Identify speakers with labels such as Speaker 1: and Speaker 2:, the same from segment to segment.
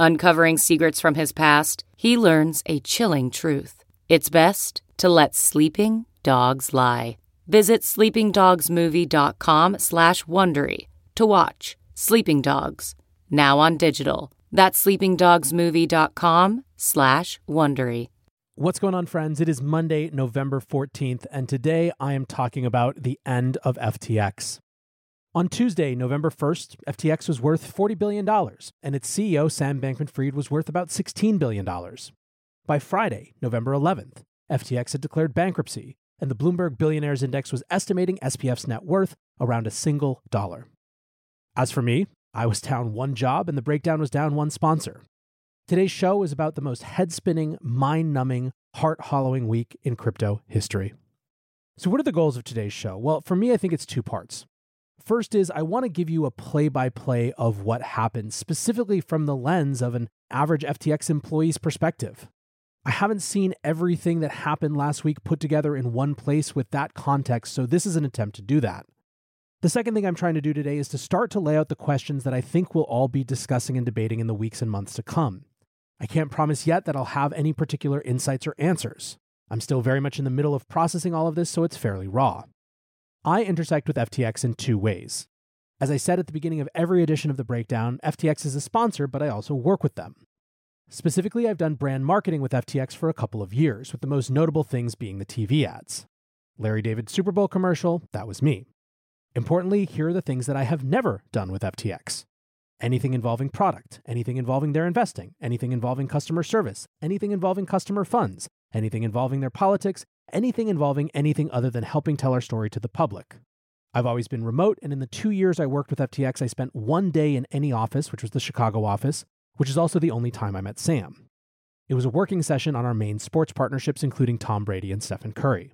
Speaker 1: Uncovering secrets from his past, he learns a chilling truth. It's best to let sleeping dogs lie. Visit sleepingdogsmovie.com slash Wondery to watch Sleeping Dogs, now on digital. That's sleepingdogsmovie.com slash Wondery.
Speaker 2: What's going on, friends? It is Monday, November 14th, and today I am talking about the end of FTX. On Tuesday, November 1st, FTX was worth $40 billion, and its CEO, Sam Bankman Fried, was worth about $16 billion. By Friday, November 11th, FTX had declared bankruptcy, and the Bloomberg Billionaires Index was estimating SBF's net worth around a single dollar. As for me, I was down one job, and the breakdown was down one sponsor. Today's show is about the most head spinning, mind numbing, heart hollowing week in crypto history. So, what are the goals of today's show? Well, for me, I think it's two parts. First is I want to give you a play by play of what happened, specifically from the lens of an average FTX employee's perspective. I haven't seen everything that happened last week put together in one place with that context, so this is an attempt to do that. The second thing I'm trying to do today is to start to lay out the questions that I think we'll all be discussing and debating in the weeks and months to come. I can't promise yet that I'll have any particular insights or answers. I'm still very much in the middle of processing all of this, so it's fairly raw. I intersect with FTX in two ways. As I said at the beginning of every edition of the breakdown, FTX is a sponsor, but I also work with them. Specifically, I've done brand marketing with FTX for a couple of years, with the most notable things being the TV ads. Larry David Super Bowl commercial, that was me. Importantly, here are the things that I have never done with FTX anything involving product, anything involving their investing, anything involving customer service, anything involving customer funds, anything involving their politics, anything involving anything other than helping tell our story to the public. I've always been remote, and in the two years I worked with FTX, I spent one day in any office, which was the Chicago office, which is also the only time I met Sam. It was a working session on our main sports partnerships, including Tom Brady and Stephen Curry.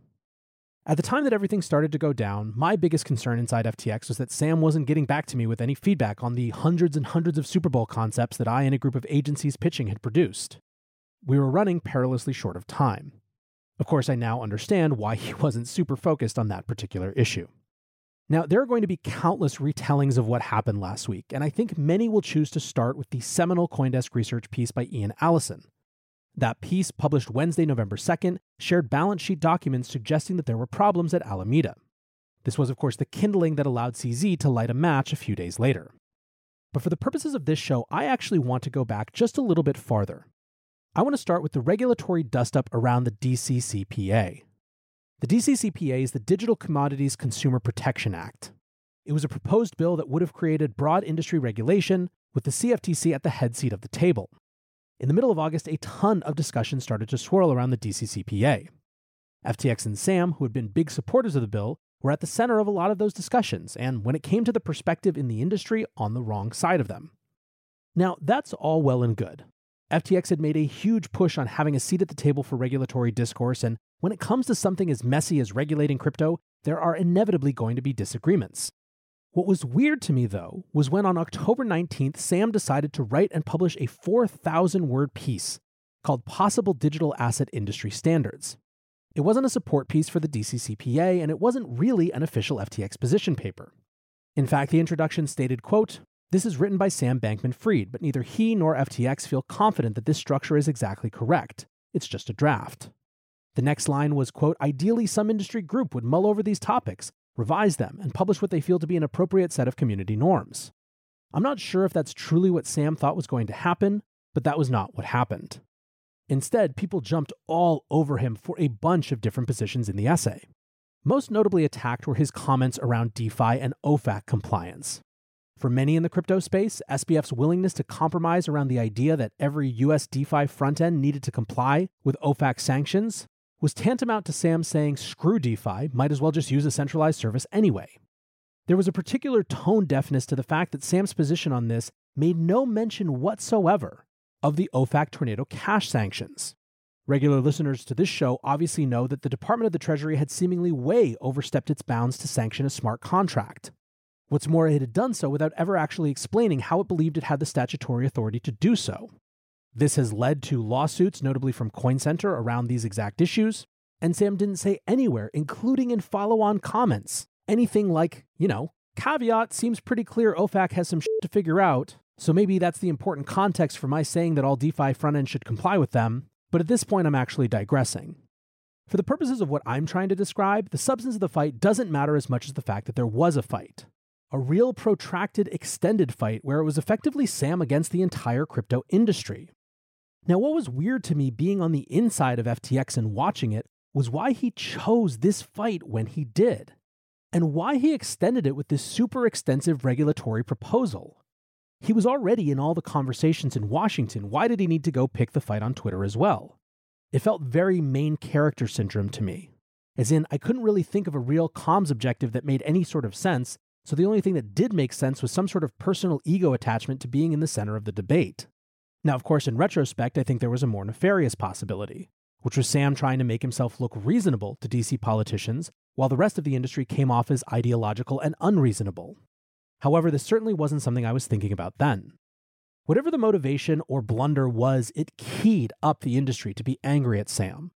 Speaker 2: At the time that everything started to go down, my biggest concern inside FTX was that Sam wasn't getting back to me with any feedback on the hundreds and hundreds of Super Bowl concepts that I and a group of agencies pitching had produced. We were running perilously short of time. Of course, I now understand why he wasn't super focused on that particular issue. Now, there are going to be countless retellings of what happened last week, and I think many will choose to start with the seminal Coindesk research piece by Ian Allison, that piece, published Wednesday, November 2nd, shared balance sheet documents suggesting that there were problems at Alameda. This was, of course, the kindling that allowed CZ to light a match a few days later. But for the purposes of this show, I actually want to go back just a little bit farther. I want to start with the regulatory dustup around the DCCPA. The DCCPA is the Digital Commodities Consumer Protection Act. It was a proposed bill that would have created broad industry regulation, with the CFTC at the head seat of the table. In the middle of August, a ton of discussion started to swirl around the DCCPA. FTX and Sam, who had been big supporters of the bill, were at the center of a lot of those discussions, and when it came to the perspective in the industry, on the wrong side of them. Now, that's all well and good. FTX had made a huge push on having a seat at the table for regulatory discourse, and when it comes to something as messy as regulating crypto, there are inevitably going to be disagreements. What was weird to me, though, was when on October 19th, Sam decided to write and publish a 4,000 word piece called Possible Digital Asset Industry Standards. It wasn't a support piece for the DCCPA, and it wasn't really an official FTX position paper. In fact, the introduction stated, quote, this is written by Sam Bankman Fried, but neither he nor FTX feel confident that this structure is exactly correct. It's just a draft. The next line was, quote, ideally some industry group would mull over these topics, revise them, and publish what they feel to be an appropriate set of community norms. I'm not sure if that's truly what Sam thought was going to happen, but that was not what happened. Instead, people jumped all over him for a bunch of different positions in the essay. Most notably attacked were his comments around DeFi and OFAC compliance. For many in the crypto space, SBF's willingness to compromise around the idea that every US DeFi front end needed to comply with OFAC sanctions was tantamount to Sam saying, screw DeFi, might as well just use a centralized service anyway. There was a particular tone deafness to the fact that Sam's position on this made no mention whatsoever of the OFAC tornado cash sanctions. Regular listeners to this show obviously know that the Department of the Treasury had seemingly way overstepped its bounds to sanction a smart contract. What's more, it had done so without ever actually explaining how it believed it had the statutory authority to do so. This has led to lawsuits, notably from CoinCenter, around these exact issues, and Sam didn't say anywhere, including in follow on comments, anything like, you know, caveat seems pretty clear OFAC has some shit to figure out, so maybe that's the important context for my saying that all DeFi front end should comply with them, but at this point I'm actually digressing. For the purposes of what I'm trying to describe, the substance of the fight doesn't matter as much as the fact that there was a fight a real protracted, extended fight where it was effectively Sam against the entire crypto industry. Now, what was weird to me being on the inside of FTX and watching it was why he chose this fight when he did, and why he extended it with this super extensive regulatory proposal. He was already in all the conversations in Washington. Why did he need to go pick the fight on Twitter as well? It felt very main character syndrome to me. As in, I couldn't really think of a real comms objective that made any sort of sense, so the only thing that did make sense was some sort of personal ego attachment to being in the center of the debate. Now, of course, in retrospect, I think there was a more nefarious possibility, which was Sam trying to make himself look reasonable to DC politicians, while the rest of the industry came off as ideological and unreasonable. However, this certainly wasn't something I was thinking about then. Whatever the motivation or blunder was, it keyed up the industry to be angry at Sam.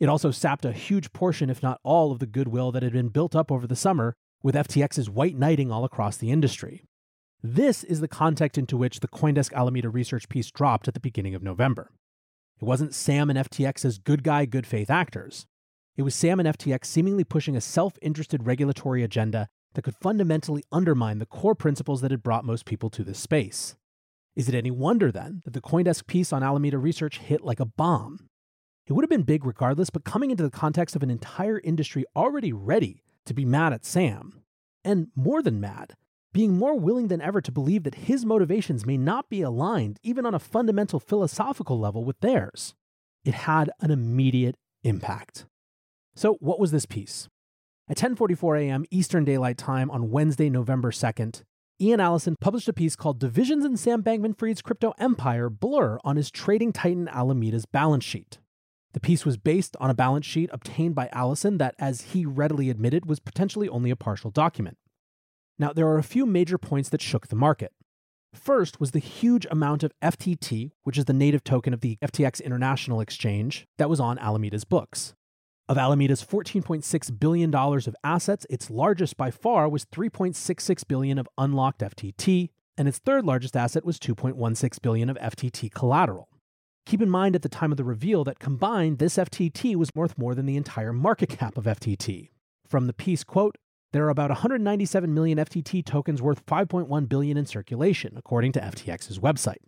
Speaker 2: It also sapped a huge portion, if not all, of the goodwill that had been built up over the summer with FTX's white knighting all across the industry. This is the context into which the Coindesk Alameda research piece dropped at the beginning of November. It wasn't Sam and FTX as good guy, good faith actors. It was Sam and FTX seemingly pushing a self interested regulatory agenda that could fundamentally undermine the core principles that had brought most people to this space. Is it any wonder then that the Coindesk piece on Alameda Research hit like a bomb? It would have been big regardless, but coming into the context of an entire industry already ready to be mad at Sam. And more than mad, being more willing than ever to believe that his motivations may not be aligned, even on a fundamental philosophical level, with theirs. It had an immediate impact. So, what was this piece? At 10:44 a.m. Eastern Daylight Time on Wednesday, November 2nd, Ian Allison published a piece called Divisions in Sam Bankman-Fried's Crypto Empire Blur on his trading titan Alameda's balance sheet. The piece was based on a balance sheet obtained by Allison that, as he readily admitted, was potentially only a partial document. Now, there are a few major points that shook the market. First was the huge amount of FTT, which is the native token of the FTX International Exchange, that was on Alameda's books. Of Alameda's $14.6 billion of assets, its largest by far was 3.66 billion of unlocked FTT, and its third largest asset was 2.16 billion of FTT collateral. Keep in mind at the time of the reveal that combined, this FTT was worth more than the entire market cap of FTT. From the piece, quote, there are about 197 million FTT tokens worth 5.1 billion in circulation, according to FTX's website.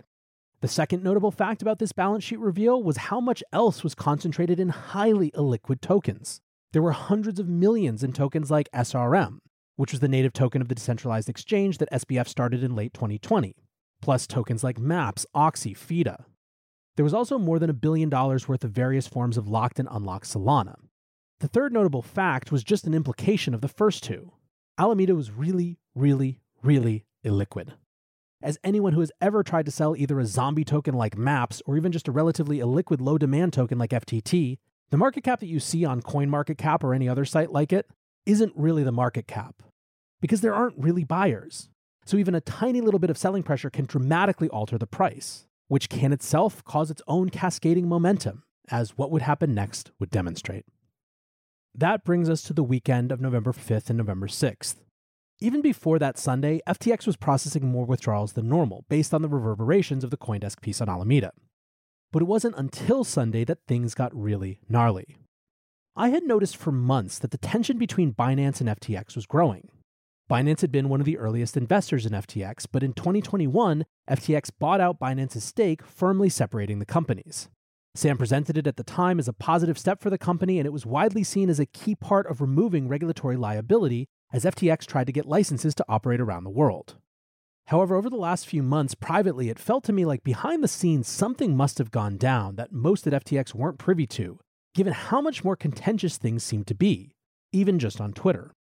Speaker 2: The second notable fact about this balance sheet reveal was how much else was concentrated in highly illiquid tokens. There were hundreds of millions in tokens like SRM, which was the native token of the decentralized exchange that SBF started in late 2020, plus tokens like MAPS, Oxy, FIDA, there was also more than a billion dollars worth of various forms of locked and unlocked Solana. The third notable fact was just an implication of the first two. Alameda was really, really, really illiquid. As anyone who has ever tried to sell either a zombie token like MAPS or even just a relatively illiquid low demand token like FTT, the market cap that you see on CoinMarketCap or any other site like it isn't really the market cap because there aren't really buyers. So even a tiny little bit of selling pressure can dramatically alter the price which can itself cause its own cascading momentum, as what would happen next would demonstrate. That brings us to the weekend of November 5th and November 6th. Even before that Sunday, FTX was processing more withdrawals than normal based on the reverberations of the Coindesk piece on Alameda. But it wasn't until Sunday that things got really gnarly. I had noticed for months that the tension between Binance and FTX was growing. Binance had been one of the earliest investors in FTX, but in 2021, FTX bought out Binance's stake, firmly separating the companies. Sam presented it at the time as a positive step for the company, and it was widely seen as a key part of removing regulatory liability as FTX tried to get licenses to operate around the world. However, over the last few months, privately, it felt to me like behind the scenes something must have gone down that most at FTX weren't privy to, given how much more contentious things seemed to be, even just on Twitter.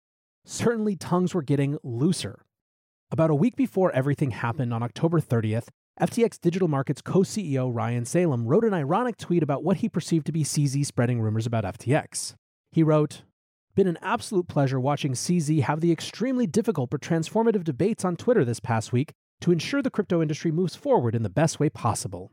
Speaker 2: Certainly, tongues were getting looser. About a week before everything happened on October 30th, FTX Digital Markets co CEO Ryan Salame wrote an ironic tweet about what he perceived to be CZ spreading rumors about FTX. He wrote, Been an absolute pleasure watching CZ have the extremely difficult but transformative debates on Twitter this past week to ensure the crypto industry moves forward in the best way possible.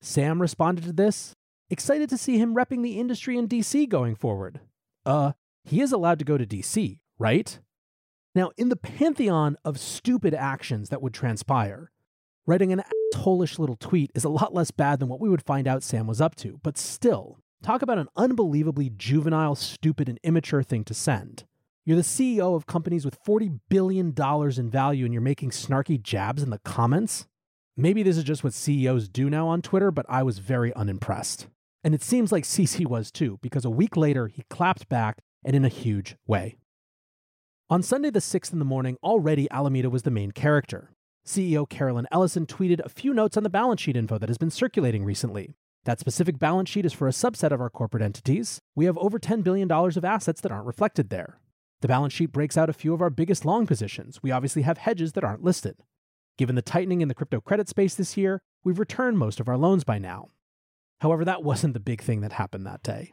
Speaker 2: Sam responded to this, excited to see him repping the industry in DC going forward. Uh, he is allowed to go to DC, right? Now, in the pantheon of stupid actions that would transpire, Writing an assholeish little tweet is a lot less bad than what we would find out Sam was up to, but still, talk about an unbelievably juvenile, stupid, and immature thing to send. You're the CEO of companies with $40 billion in value and you're making snarky jabs in the comments? Maybe this is just what CEOs do now on Twitter, but I was very unimpressed. And it seems like CZ was too, because a week later he clapped back and in a huge way. On Sunday the 6th in the morning, already Alameda was the main character. CEO Caroline Ellison tweeted a few notes on the balance sheet info that has been circulating recently. That specific balance sheet is for a subset of our corporate entities. We have over $10 billion of assets that aren't reflected there. The balance sheet breaks out a few of our biggest long positions. We obviously have hedges that aren't listed. Given the tightening in the crypto credit space this year, we've returned most of our loans by now. However, that wasn't the big thing that happened that day.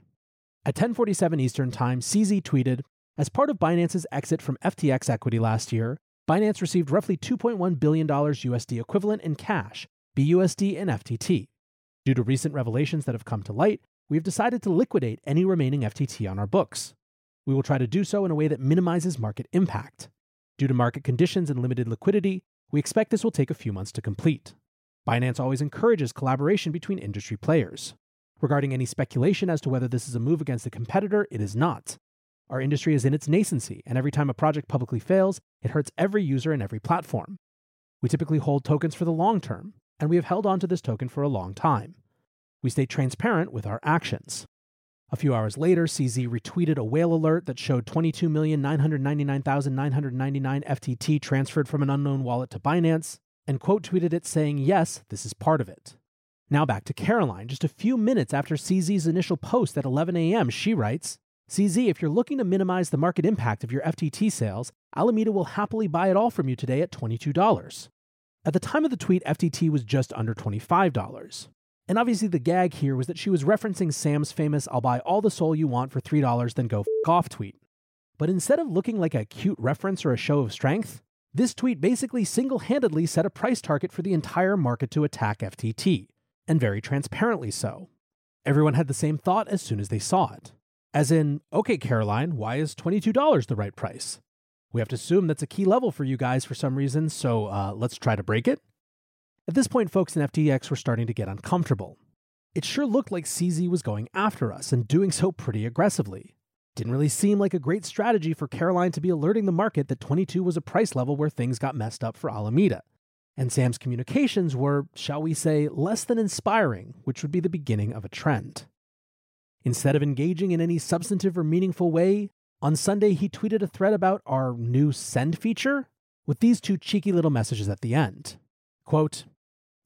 Speaker 2: At 10:47 Eastern Time, CZ tweeted, "As part of Binance's exit from FTX equity last year, Binance received roughly $2.1 billion USD equivalent in cash, BUSD, and FTT. Due to recent revelations that have come to light, we have decided to liquidate any remaining FTT on our books. We will try to do so in a way that minimizes market impact. Due to market conditions and limited liquidity, we expect this will take a few months to complete. Binance always encourages collaboration between industry players. Regarding any speculation as to whether this is a move against a competitor, it is not. Our industry is in its nascency, and every time a project publicly fails, it hurts every user and every platform. We typically hold tokens for the long term, and we have held on to this token for a long time. We stay transparent with our actions. A few hours later, CZ retweeted a whale alert that showed 22,999,999 FTT transferred from an unknown wallet to Binance, and quote tweeted it saying, Yes, this is part of it. Now back to Caroline. Just a few minutes after CZ's initial post at 11 a.m., she writes, CZ, if you're looking to minimize the market impact of your FTT sales, Alameda will happily buy it all from you today at $22. At the time of the tweet, FTT was just under $25. And obviously, the gag here was that she was referencing Sam's famous I'll buy all the SOL you want for $3, then go f off tweet. But instead of looking like a cute reference or a show of strength, this tweet basically single handedly set a price target for the entire market to attack FTT, and very transparently so. Everyone had the same thought as soon as they saw it. As in, okay, Caroline, why is $22 the right price? We have to assume that's a key level for you guys for some reason, so uh, let's try to break it. At this point, folks in FTX were starting to get uncomfortable. It sure looked like CZ was going after us and doing so pretty aggressively. Didn't really seem like a great strategy for Caroline to be alerting the market that 22 was a price level where things got messed up for Alameda. And Sam's communications were, shall we say, less than inspiring, which would be the beginning of a trend. Instead of engaging in any substantive or meaningful way, on Sunday he tweeted a thread about our new send feature with these two cheeky little messages at the end. Quote,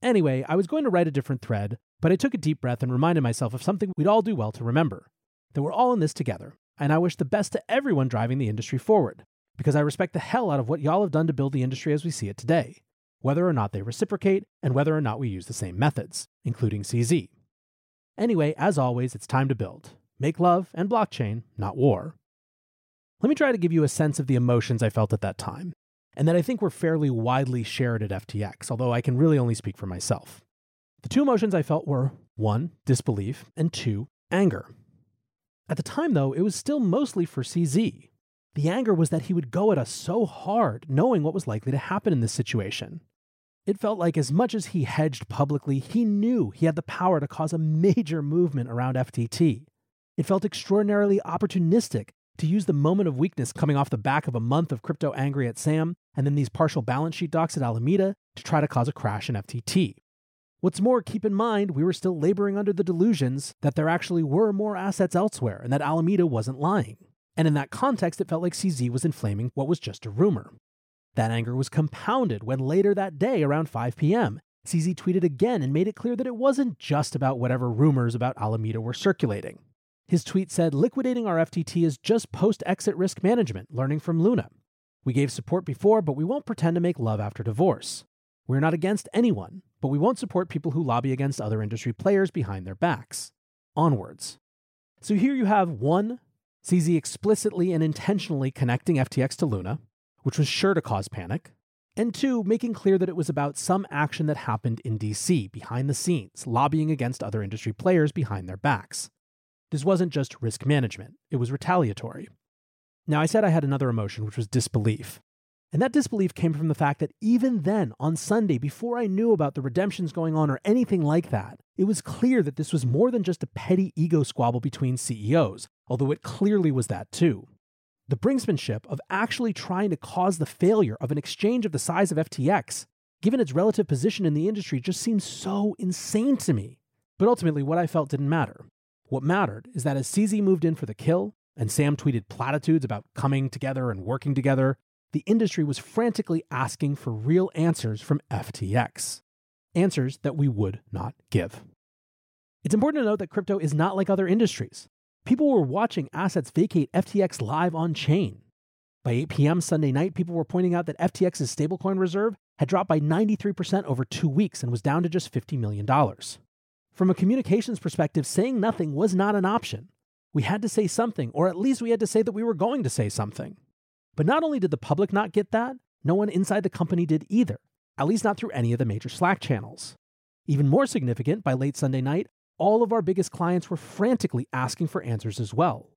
Speaker 2: Anyway, I was going to write a different thread, but I took a deep breath and reminded myself of something we'd all do well to remember that we're all in this together, and I wish the best to everyone driving the industry forward, because I respect the hell out of what y'all have done to build the industry as we see it today, whether or not they reciprocate, and whether or not we use the same methods, including CZ. Anyway, as always, it's time to build. Make love and blockchain, not war. Let me try to give you a sense of the emotions I felt at that time, and that I think were fairly widely shared at FTX, although I can really only speak for myself. The two emotions I felt were one, disbelief, and two, anger. At the time, though, it was still mostly for CZ. The anger was that he would go at us so hard, knowing what was likely to happen in this situation. It felt like as much as he hedged publicly, he knew he had the power to cause a major movement around FTT. It felt extraordinarily opportunistic to use the moment of weakness coming off the back of a month of crypto angry at Sam and then these partial balance sheet docs at Alameda to try to cause a crash in FTT. What's more, keep in mind, we were still laboring under the delusions that there actually were more assets elsewhere and that Alameda wasn't lying. And in that context, it felt like CZ was inflaming what was just a rumor. That anger was compounded when later that day, around 5 p.m., CZ tweeted again and made it clear that it wasn't just about whatever rumors about Alameda were circulating. His tweet said, Liquidating our FTT is just post exit risk management, learning from Luna. We gave support before, but we won't pretend to make love after divorce. We're not against anyone, but we won't support people who lobby against other industry players behind their backs. Onwards. So here you have one, CZ explicitly and intentionally connecting FTX to Luna, which was sure to cause panic, and two, making clear that it was about some action that happened in DC, behind the scenes, lobbying against other industry players behind their backs. This wasn't just risk management, it was retaliatory. Now, I said I had another emotion, which was disbelief. And that disbelief came from the fact that even then, on Sunday, before I knew about the redemptions going on or anything like that, it was clear that this was more than just a petty ego squabble between CEOs, although it clearly was that too. The brinksmanship of actually trying to cause the failure of an exchange of the size of FTX, given its relative position in the industry, just seems so insane to me. But ultimately, what I felt didn't matter. What mattered is that as CZ moved in for the kill, and Sam tweeted platitudes about coming together and working together, the industry was frantically asking for real answers from FTX. Answers that we would not give. It's important to note that crypto is not like other industries. People were watching assets vacate FTX live on chain. By 8 p.m. Sunday night, people were pointing out that FTX's stablecoin reserve had dropped by 93% over two weeks and was down to just $50 million. From a communications perspective, saying nothing was not an option. We had to say something, or at least we had to say that we were going to say something. But not only did the public not get that, no one inside the company did either, at least not through any of the major Slack channels. Even more significant, by late Sunday night, all of our biggest clients were frantically asking for answers as well.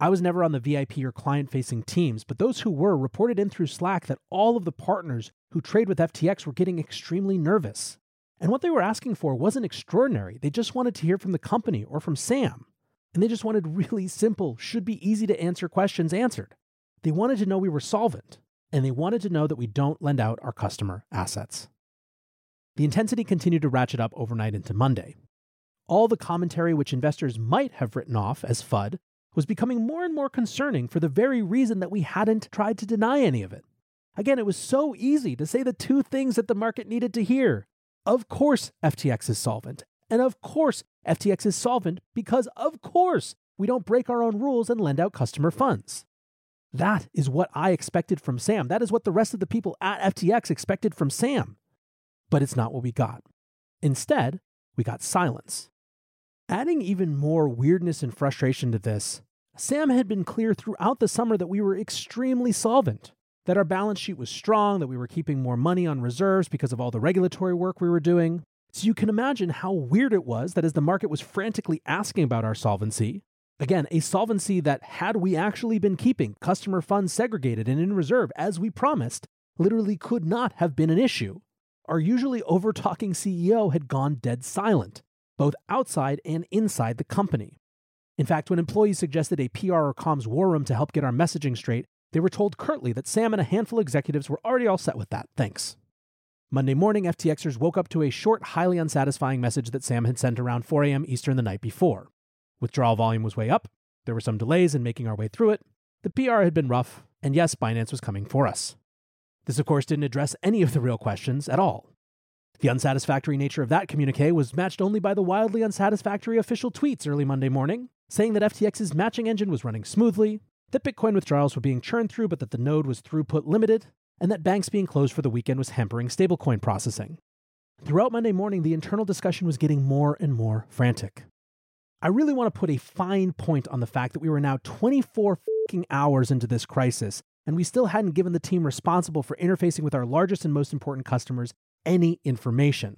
Speaker 2: I was never on the VIP or client facing teams, but those who were reported in through Slack that all of the partners who trade with FTX were getting extremely nervous. And what they were asking for wasn't extraordinary, they just wanted to hear from the company or from Sam. And they just wanted really simple, should be easy to answer questions answered. They wanted to know we were solvent, and they wanted to know that we don't lend out our customer assets. The intensity continued to ratchet up overnight into Monday. All the commentary which investors might have written off as FUD was becoming more and more concerning for the very reason that we hadn't tried to deny any of it. Again, it was so easy to say the two things that the market needed to hear. Of course, FTX is solvent. And of course, FTX is solvent because, of course, we don't break our own rules and lend out customer funds. That is what I expected from Sam. That is what the rest of the people at FTX expected from Sam. But it's not what we got. Instead, we got silence. Adding even more weirdness and frustration to this, Sam had been clear throughout the summer that we were extremely solvent, that our balance sheet was strong, that we were keeping more money on reserves because of all the regulatory work we were doing. So you can imagine how weird it was that as the market was frantically asking about our solvency, Again, a solvency that, had we actually been keeping customer funds segregated and in reserve as we promised, literally could not have been an issue. Our usually over talking CEO had gone dead silent, both outside and inside the company. In fact, when employees suggested a PR or comms war room to help get our messaging straight, they were told curtly that Sam and a handful of executives were already all set with that, thanks. Monday morning, FTXers woke up to a short, highly unsatisfying message that Sam had sent around 4 a.m. Eastern the night before. Withdrawal volume was way up. There were some delays in making our way through it. The PR had been rough, and yes, Binance was coming for us. This, of course, didn't address any of the real questions at all. The unsatisfactory nature of that communique was matched only by the wildly unsatisfactory official tweets early Monday morning, saying that FTX's matching engine was running smoothly, that Bitcoin withdrawals were being churned through but that the node was throughput limited, and that banks being closed for the weekend was hampering stablecoin processing. Throughout Monday morning, the internal discussion was getting more and more frantic. I really want to put a fine point on the fact that we were now 24 hours into this crisis, and we still hadn't given the team responsible for interfacing with our largest and most important customers any information.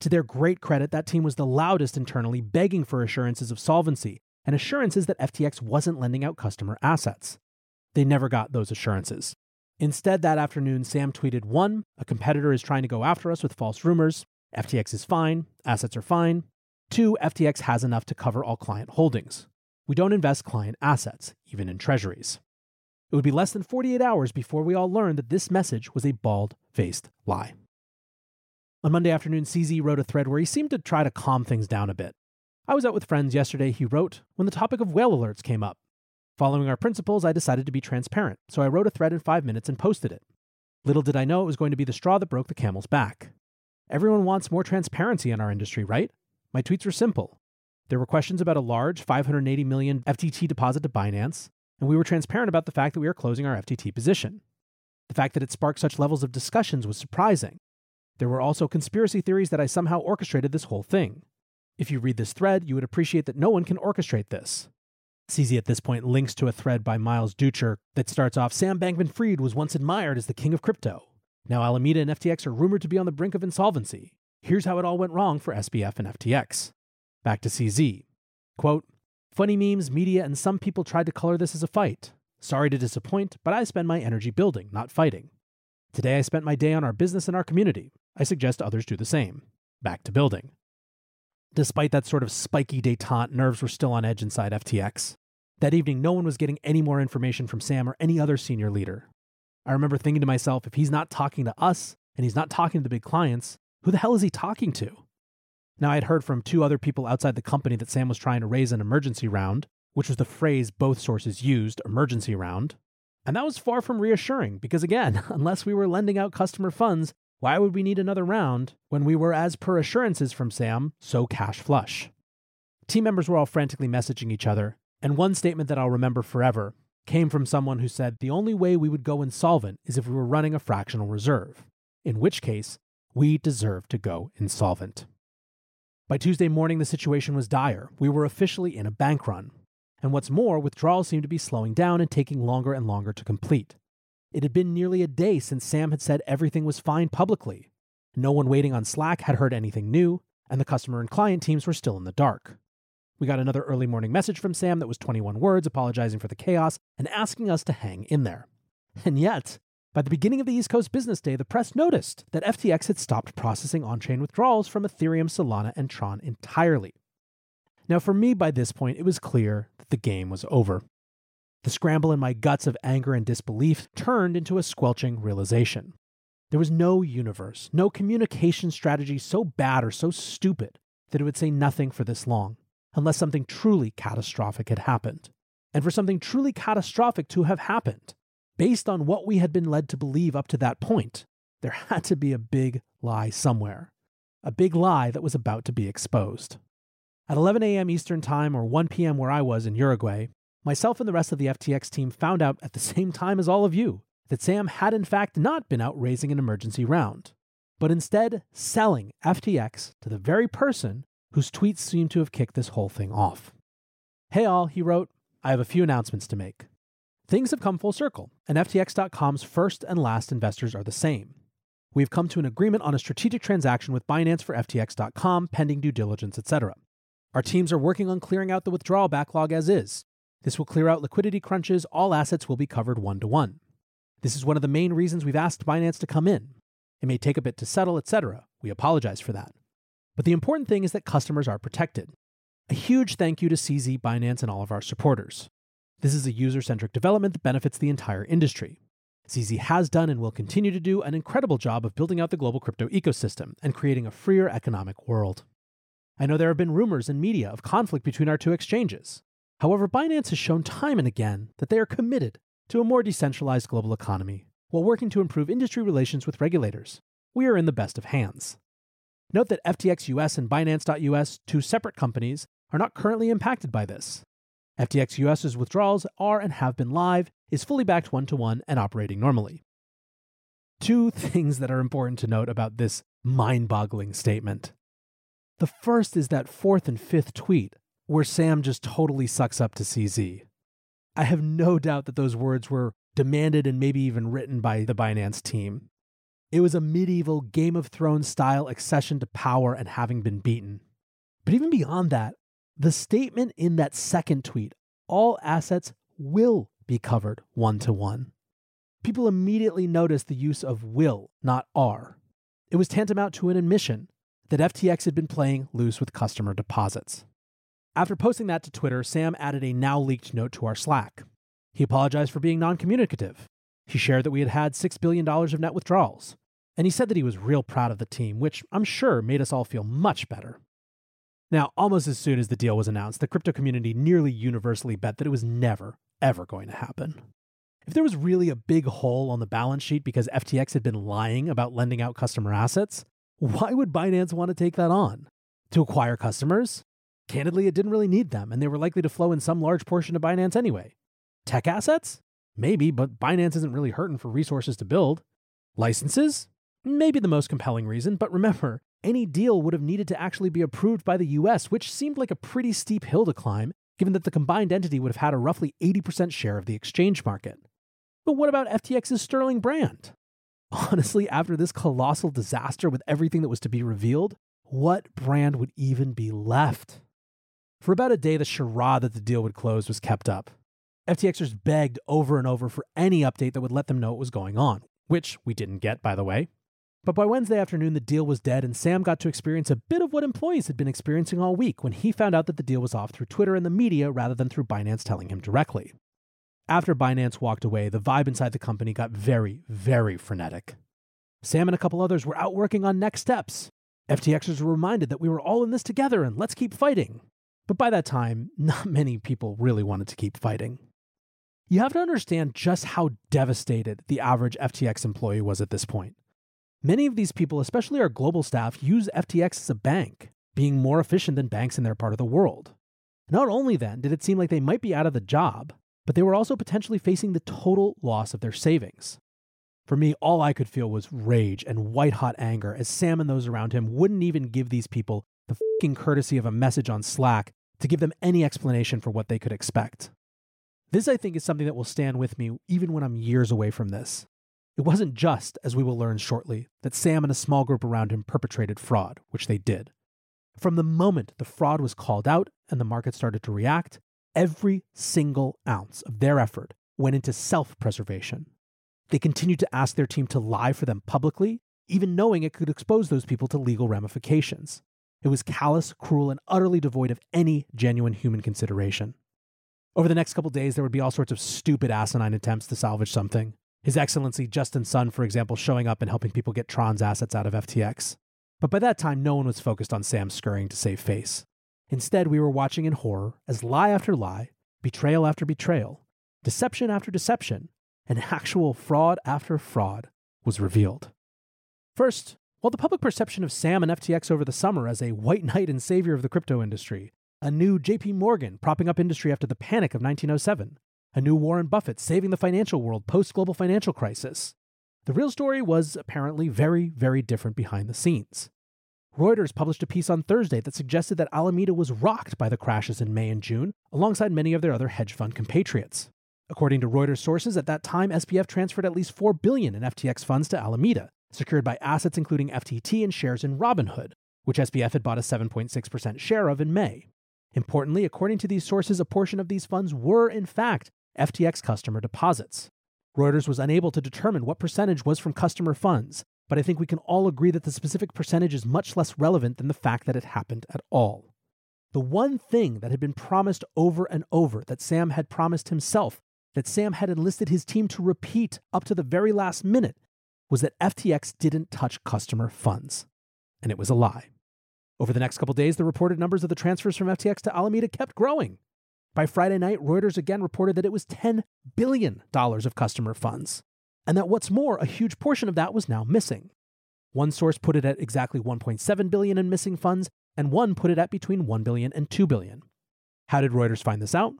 Speaker 2: To their great credit, that team was the loudest internally, begging for assurances of solvency and assurances that FTX wasn't lending out customer assets. They never got those assurances. Instead, that afternoon, Sam tweeted one, a competitor is trying to go after us with false rumors. FTX is fine, assets are fine, Two, FTX has enough to cover all client holdings. We don't invest client assets, even in treasuries. It would be less than 48 hours before we all learned that this message was a bald faced lie. On Monday afternoon, CZ wrote a thread where he seemed to try to calm things down a bit. I was out with friends yesterday, he wrote, when the topic of whale alerts came up. Following our principles, I decided to be transparent, so I wrote a thread in five minutes and posted it. Little did I know it was going to be the straw that broke the camel's back. Everyone wants more transparency in our industry, right? My tweets were simple. There were questions about a large 580 million FTT deposit to Binance, and we were transparent about the fact that we are closing our FTT position. The fact that it sparked such levels of discussions was surprising. There were also conspiracy theories that I somehow orchestrated this whole thing. If you read this thread, you would appreciate that no one can orchestrate this. CZ at this point links to a thread by Miles Deutscher that starts off Sam Bankman Fried was once admired as the king of crypto. Now Alameda and FTX are rumored to be on the brink of insolvency. Here's how it all went wrong for SBF and FTX. Back to CZ. Quote, Funny memes, media, and some people tried to color this as a fight. Sorry to disappoint, but I spend my energy building, not fighting. Today I spent my day on our business and our community. I suggest others do the same. Back to building. Despite that sort of spiky detente, nerves were still on edge inside FTX. That evening, no one was getting any more information from Sam or any other senior leader. I remember thinking to myself, if he's not talking to us and he's not talking to the big clients, who the hell is he talking to? Now, I had heard from two other people outside the company that Sam was trying to raise an emergency round, which was the phrase both sources used, emergency round. And that was far from reassuring because, again, unless we were lending out customer funds, why would we need another round when we were, as per assurances from Sam, so cash flush? Team members were all frantically messaging each other, and one statement that I'll remember forever came from someone who said the only way we would go insolvent is if we were running a fractional reserve, in which case, we deserve to go insolvent. By Tuesday morning, the situation was dire. We were officially in a bank run. And what's more, withdrawals seemed to be slowing down and taking longer and longer to complete. It had been nearly a day since Sam had said everything was fine publicly. No one waiting on Slack had heard anything new, and the customer and client teams were still in the dark. We got another early morning message from Sam that was 21 words apologizing for the chaos and asking us to hang in there. And yet, by the beginning of the East Coast Business Day, the press noticed that FTX had stopped processing on chain withdrawals from Ethereum, Solana, and Tron entirely. Now, for me, by this point, it was clear that the game was over. The scramble in my guts of anger and disbelief turned into a squelching realization. There was no universe, no communication strategy so bad or so stupid that it would say nothing for this long, unless something truly catastrophic had happened. And for something truly catastrophic to have happened, based on what we had been led to believe up to that point, there had to be a big lie somewhere. A big lie that was about to be exposed. At 11 a.m. Eastern Time, or 1 p.m. where I was in Uruguay, myself and the rest of the FTX team found out at the same time as all of you that Sam had in fact not been out raising an emergency round, but instead selling FTX to the very person whose tweets seem to have kicked this whole thing off. Hey all, he wrote, I have a few announcements to make. Things have come full circle, and FTX.com's first and last investors are the same. We've come to an agreement on a strategic transaction with Binance for FTX.com pending due diligence, etc. Our teams are working on clearing out the withdrawal backlog as is. This will clear out liquidity crunches, all assets will be covered one to one. This is one of the main reasons we've asked Binance to come in. It may take a bit to settle, etc. We apologize for that. But the important thing is that customers are protected. A huge thank you to CZ, Binance, and all of our supporters. This is a user centric development that benefits the entire industry. CZ has done and will continue to do an incredible job of building out the global crypto ecosystem and creating a freer economic world. I know there have been rumors in media of conflict between our two exchanges. However, Binance has shown time and again that they are committed to a more decentralized global economy while working to improve industry relations with regulators. We are in the best of hands. Note that FTX US and Binance.us, two separate companies, are not currently impacted by this. FTX US's withdrawals are and have been live, is fully backed one to one, and operating normally. Two things that are important to note about this mind boggling statement. The first is that fourth and fifth tweet, where Sam just totally sucks up to CZ. I have no doubt that those words were demanded and maybe even written by the Binance team. It was a medieval Game of Thrones style accession to power and having been beaten. But even beyond that, the statement in that second tweet, all assets will be covered one to one. People immediately noticed the use of will, not are. It was tantamount to an admission that FTX had been playing loose with customer deposits. After posting that to Twitter, Sam added a now leaked note to our Slack. He apologized for being non communicative. He shared that we had had $6 billion of net withdrawals. And he said that he was real proud of the team, which I'm sure made us all feel much better. Now, almost as soon as the deal was announced, the crypto community nearly universally bet that it was never, ever going to happen. If there was really a big hole on the balance sheet because FTX had been lying about lending out customer assets, why would Binance want to take that on? To acquire customers? Candidly, it didn't really need them, and they were likely to flow in some large portion to Binance anyway. Tech assets? Maybe, but Binance isn't really hurting for resources to build. Licenses? Maybe the most compelling reason, but remember, any deal would have needed to actually be approved by the US, which seemed like a pretty steep hill to climb, given that the combined entity would have had a roughly 80% share of the exchange market. But what about FTX's sterling brand? Honestly, after this colossal disaster with everything that was to be revealed, what brand would even be left? For about a day, the charade that the deal would close was kept up. FTXers begged over and over for any update that would let them know what was going on, which we didn't get, by the way. But by Wednesday afternoon, the deal was dead, and Sam got to experience a bit of what employees had been experiencing all week when he found out that the deal was off through Twitter and the media rather than through Binance telling him directly. After Binance walked away, the vibe inside the company got very, very frenetic. Sam and a couple others were out working on next steps. FTXers were reminded that we were all in this together and let's keep fighting. But by that time, not many people really wanted to keep fighting. You have to understand just how devastated the average FTX employee was at this point. Many of these people, especially our global staff, use FTX as a bank, being more efficient than banks in their part of the world. Not only then did it seem like they might be out of the job, but they were also potentially facing the total loss of their savings. For me, all I could feel was rage and white hot anger as Sam and those around him wouldn't even give these people the fucking courtesy of a message on Slack to give them any explanation for what they could expect. This, I think, is something that will stand with me even when I'm years away from this. It wasn't just, as we will learn shortly, that Sam and a small group around him perpetrated fraud, which they did. From the moment the fraud was called out and the market started to react, every single ounce of their effort went into self preservation. They continued to ask their team to lie for them publicly, even knowing it could expose those people to legal ramifications. It was callous, cruel, and utterly devoid of any genuine human consideration. Over the next couple days, there would be all sorts of stupid, asinine attempts to salvage something. His Excellency Justin Sun, for example, showing up and helping people get Tron's assets out of FTX. But by that time, no one was focused on Sam scurrying to save face. Instead, we were watching in horror as lie after lie, betrayal after betrayal, deception after deception, and actual fraud after fraud was revealed. First, while the public perception of Sam and FTX over the summer as a white knight and savior of the crypto industry, a new JP Morgan propping up industry after the panic of 1907, a new Warren Buffett saving the financial world post global financial crisis. The real story was apparently very, very different behind the scenes. Reuters published a piece on Thursday that suggested that Alameda was rocked by the crashes in May and June, alongside many of their other hedge fund compatriots. According to Reuters sources, at that time, SBF transferred at least 4 billion in FTX funds to Alameda, secured by assets including FTT and shares in Robinhood, which SBF had bought a 7.6% share of in May. Importantly, according to these sources, a portion of these funds were, in fact, FTX customer deposits. Reuters was unable to determine what percentage was from customer funds, but I think we can all agree that the specific percentage is much less relevant than the fact that it happened at all. The one thing that had been promised over and over, that Sam had promised himself, that Sam had enlisted his team to repeat up to the very last minute, was that FTX didn't touch customer funds. And it was a lie. Over the next couple days, the reported numbers of the transfers from FTX to Alameda kept growing. By Friday night, Reuters again reported that it was $10 billion of customer funds, and that what's more, a huge portion of that was now missing. One source put it at exactly 1.7 billion in missing funds, and one put it at between 1 billion and 2 billion. How did Reuters find this out?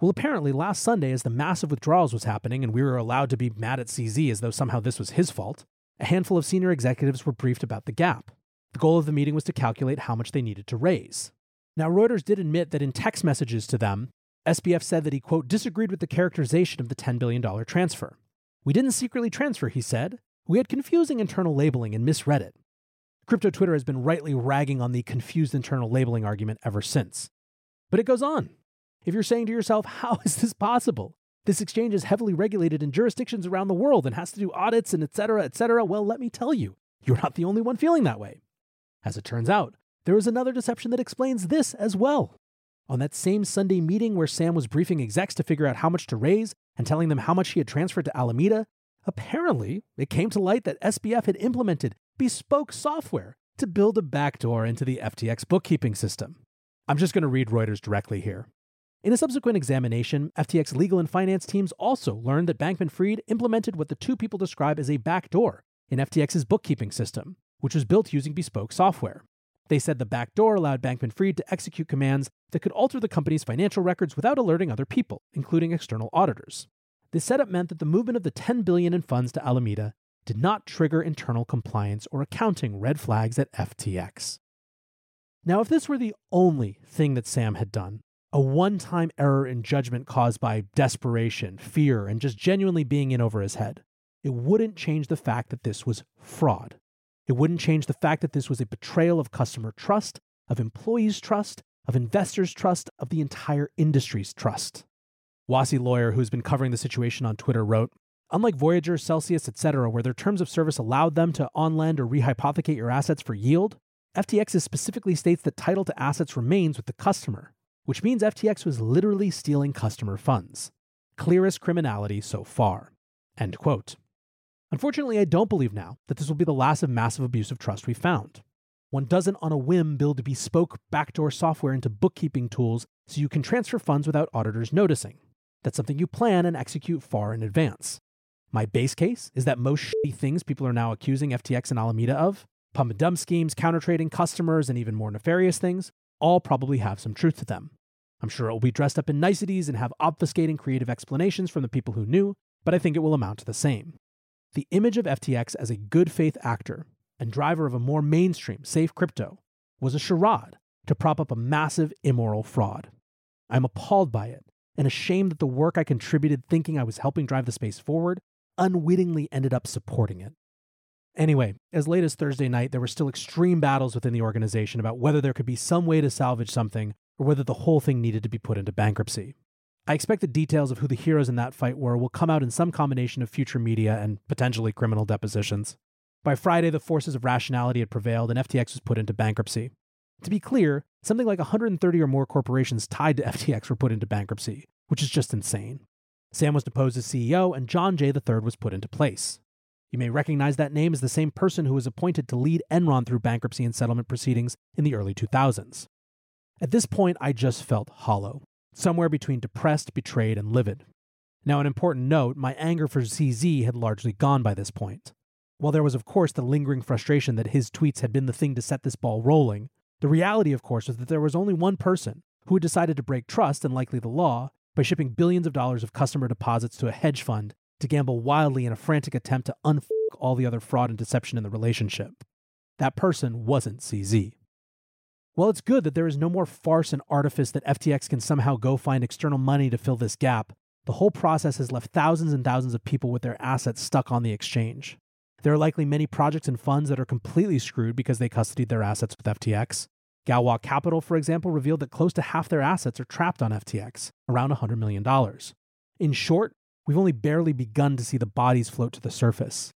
Speaker 2: Well, apparently last Sunday as the massive withdrawals was happening and we were allowed to be mad at CZ as though somehow this was his fault, a handful of senior executives were briefed about the gap. The goal of the meeting was to calculate how much they needed to raise. Now, Reuters did admit that in text messages to them, SBF said that he, quote, disagreed with the characterization of the $10 billion transfer. We didn't secretly transfer, he said. We had confusing internal labeling and misread it. Crypto Twitter has been rightly ragging on the confused internal labeling argument ever since. But it goes on. If you're saying to yourself, how is this possible? This exchange is heavily regulated in jurisdictions around the world and has to do audits and et cetera, et cetera. Well, let me tell you, you're not the only one feeling that way. As it turns out, there is another deception that explains this as well. On that same Sunday meeting where Sam was briefing execs to figure out how much to raise and telling them how much he had transferred to Alameda, Apparently, it came to light that SBF had implemented bespoke software to build a backdoor into the FTX bookkeeping system. I'm just going to read Reuters directly here. In a subsequent examination, FTX legal and finance teams also learned that Bankman Fried implemented what the two people describe as a backdoor in FTX's bookkeeping system, which was built using bespoke software. They said the backdoor allowed Bankman Fried to execute commands that could alter the company's financial records without alerting other people, including external auditors. This setup meant that the movement of the 10 billion in funds to Alameda did not trigger internal compliance or accounting red flags at FTX. Now, if this were the only thing that Sam had done, a one time error in judgment caused by desperation, fear, and just genuinely being in over his head, it wouldn't change the fact that this was fraud. It wouldn't change the fact that this was a betrayal of customer trust, of employees' trust, of investors' trust, of the entire industry's trust. Wassie Lawyer, who's been covering the situation on Twitter, wrote Unlike Voyager, Celsius, etc., where their terms of service allowed them to on lend or rehypothecate your assets for yield, FTX specifically states that title to assets remains with the customer, which means FTX was literally stealing customer funds. Clearest criminality so far. End quote. Unfortunately, I don't believe now that this will be the last of massive abuse of trust we found. One doesn't on a whim build bespoke backdoor software into bookkeeping tools so you can transfer funds without auditors noticing. That's something you plan and execute far in advance. My base case is that most shitty things people are now accusing FTX and Alameda of, pump and dump schemes, counter trading customers, and even more nefarious things, all probably have some truth to them. I'm sure it will be dressed up in niceties and have obfuscating creative explanations from the people who knew, but I think it will amount to the same. The image of FTX as a good faith actor and driver of a more mainstream, safe crypto was a charade to prop up a massive immoral fraud. I'm appalled by it and ashamed that the work I contributed thinking I was helping drive the space forward unwittingly ended up supporting it. Anyway, as late as Thursday night, there were still extreme battles within the organization about whether there could be some way to salvage something or whether the whole thing needed to be put into bankruptcy. I expect the details of who the heroes in that fight were will come out in some combination of future media and potentially criminal depositions. By Friday, the forces of rationality had prevailed and FTX was put into bankruptcy. To be clear, something like 130 or more corporations tied to FTX were put into bankruptcy, which is just insane. Sam was deposed as CEO, and John J. III was put into place. You may recognize that name as the same person who was appointed to lead Enron through bankruptcy and settlement proceedings in the early 2000s. At this point, I just felt hollow, somewhere between depressed, betrayed, and livid. Now, an important note my anger for CZ had largely gone by this point. While there was, of course, the lingering frustration that his tweets had been the thing to set this ball rolling, the reality, of course, was that there was only one person who had decided to break trust and likely the law by shipping billions of dollars of customer deposits to a hedge fund to gamble wildly in a frantic attempt to unfuck all the other fraud and deception in the relationship. That person wasn't CZ. Well, it's good that there is no more farce and artifice that FTX can somehow go find external money to fill this gap. The whole process has left thousands and thousands of people with their assets stuck on the exchange. There are likely many projects and funds that are completely screwed because they custodied their assets with FTX. Galois Capital, for example, revealed that close to half their assets are trapped on FTX, around $100 million. In short, we've only barely begun to see the bodies float to the surface.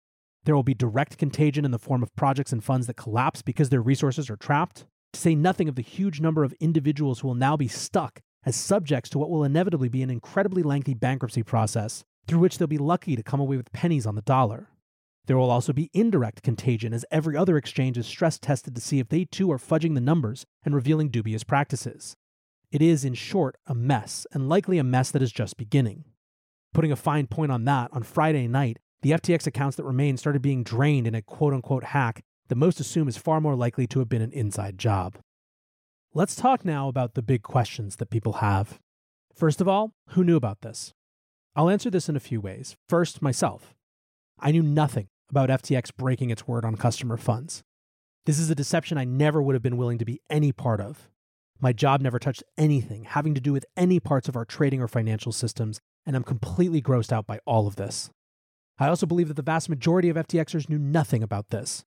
Speaker 2: There will be direct contagion in the form of projects and funds that collapse because their resources are trapped, to say nothing of the huge number of individuals who will now be stuck as subjects to what will inevitably be an incredibly lengthy bankruptcy process through which they'll be lucky to come away with pennies on the dollar. There will also be indirect contagion as every other exchange is stress tested to see if they too are fudging the numbers and revealing dubious practices. It is, in short, a mess, and likely a mess that is just beginning. Putting a fine point on that, on Friday night, the FTX accounts that remained started being drained in a quote unquote hack that most assume is far more likely to have been an inside job. Let's talk now about the big questions that people have. First of all, who knew about this? I'll answer this in a few ways. First, myself. I knew nothing about FTX breaking its word on customer funds. This is a deception I never would have been willing to be any part of. My job never touched anything having to do with any parts of our trading or financial systems, and I'm completely grossed out by all of this. I also believe that the vast majority of FTXers knew nothing about this.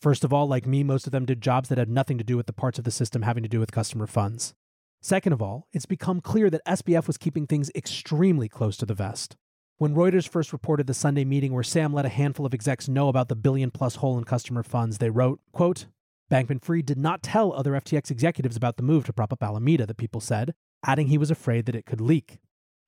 Speaker 2: First of all, like me, most of them did jobs that had nothing to do with the parts of the system having to do with customer funds. Second of all, it's become clear that SBF was keeping things extremely close to the vest. When Reuters first reported the Sunday meeting where Sam let a handful of execs know about the billion plus hole in customer funds, they wrote, quote, Bankman Fried did not tell other FTX executives about the move to prop up Alameda, the people said, adding he was afraid that it could leak.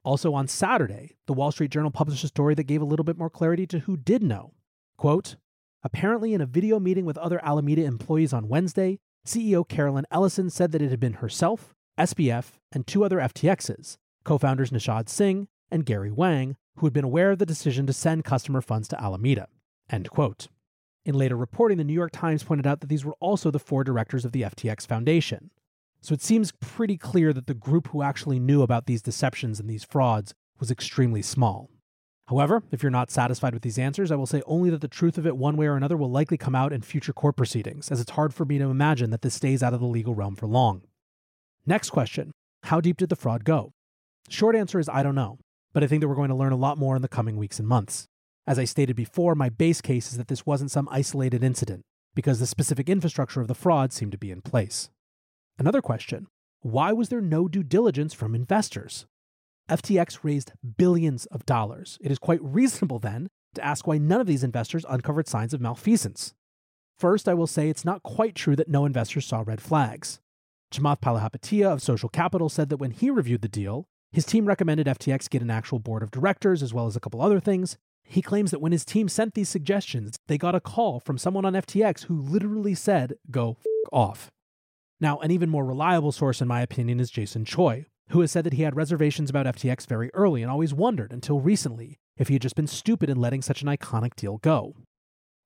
Speaker 2: Also on Saturday, the Wall Street Journal published a story that gave a little bit more clarity to who did know. Quote, apparently in a video meeting with other Alameda employees on Wednesday, CEO Caroline Ellison said that it had been herself, SBF, and two other FTXs, co-founders Nishad Singh and Gary Wang, who had been aware of the decision to send customer funds to Alameda. End quote. In later reporting, the New York Times pointed out that these were also the four directors of the FTX Foundation. So it seems pretty clear that the group who actually knew about these deceptions and these frauds was extremely small. However, if you're not satisfied with these answers, I will say only that the truth of it, one way or another, will likely come out in future court proceedings, as it's hard for me to imagine that this stays out of the legal realm for long. Next question How deep did the fraud go? Short answer is I don't know, but I think that we're going to learn a lot more in the coming weeks and months. As I stated before, my base case is that this wasn't some isolated incident, because the specific infrastructure of the fraud seemed to be in place. Another question why was there no due diligence from investors? FTX raised billions of dollars. It is quite reasonable then to ask why none of these investors uncovered signs of malfeasance. First, I will say it's not quite true that no investors saw red flags. Chamath Palihapitiya of Social Capital said that when he reviewed the deal, his team recommended FTX get an actual board of directors as well as a couple other things. He claims that when his team sent these suggestions, they got a call from someone on FTX who literally said, go f- off. Now, an even more reliable source, in my opinion, is Jason Choi, who has said that he had reservations about FTX very early and always wondered until recently if he had just been stupid in letting such an iconic deal go.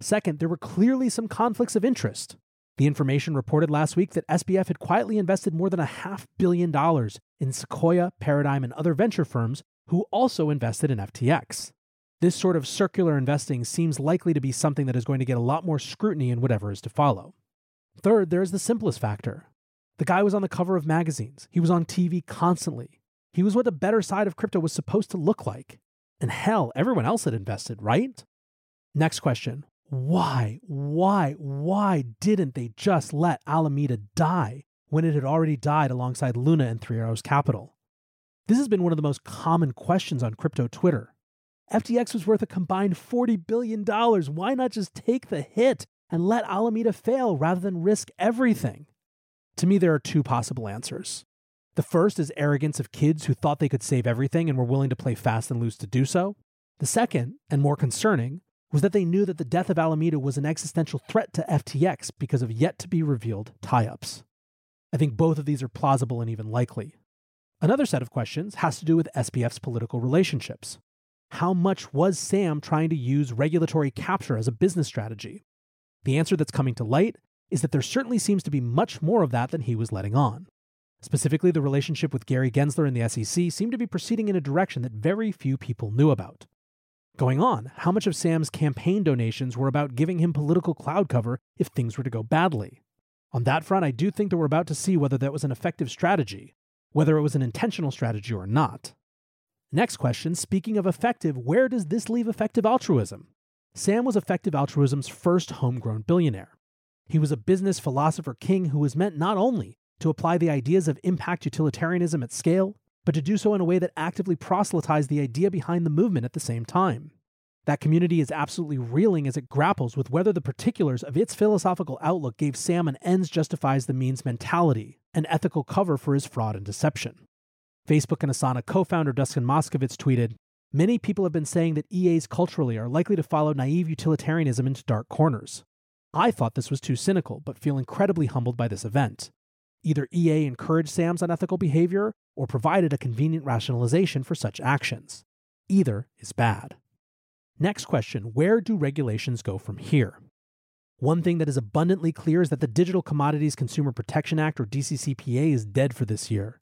Speaker 2: Second, there were clearly some conflicts of interest. The information reported last week that SBF had quietly invested more than a half billion dollars in Sequoia, Paradigm, and other venture firms who also invested in FTX. This sort of circular investing seems likely to be something that is going to get a lot more scrutiny in whatever is to follow. Third, there is the simplest factor. The guy was on the cover of magazines, he was on TV constantly. He was what the better side of crypto was supposed to look like. And hell, everyone else had invested, right? Next question Why, why, why didn't they just let Alameda die when it had already died alongside Luna and Three Arrows Capital? This has been one of the most common questions on crypto Twitter. FTX was worth a combined $40 billion. Why not just take the hit and let Alameda fail rather than risk everything? To me, there are two possible answers. The first is arrogance of kids who thought they could save everything and were willing to play fast and loose to do so. The second, and more concerning, was that they knew that the death of Alameda was an existential threat to FTX because of yet to be revealed tie ups. I think both of these are plausible and even likely. Another set of questions has to do with SBF's political relationships. How much was Sam trying to use regulatory capture as a business strategy? The answer that's coming to light is that there certainly seems to be much more of that than he was letting on. Specifically, the relationship with Gary Gensler and the SEC seemed to be proceeding in a direction that very few people knew about. Going on, how much of Sam's campaign donations were about giving him political cloud cover if things were to go badly? On that front, I do think that we're about to see whether that was an effective strategy, whether it was an intentional strategy or not. Next question speaking of effective, where does this leave effective altruism? Sam was effective altruism's first homegrown billionaire. He was a business philosopher king who was meant not only to apply the ideas of impact utilitarianism at scale, but to do so in a way that actively proselytized the idea behind the movement at the same time. That community is absolutely reeling as it grapples with whether the particulars of its philosophical outlook gave Sam an ends justifies the means mentality, an ethical cover for his fraud and deception. Facebook and Asana co founder Dustin Moskovitz tweeted Many people have been saying that EAs culturally are likely to follow naive utilitarianism into dark corners. I thought this was too cynical, but feel incredibly humbled by this event. Either EA encouraged Sam's unethical behavior or provided a convenient rationalization for such actions. Either is bad. Next question Where do regulations go from here? One thing that is abundantly clear is that the Digital Commodities Consumer Protection Act, or DCCPA, is dead for this year.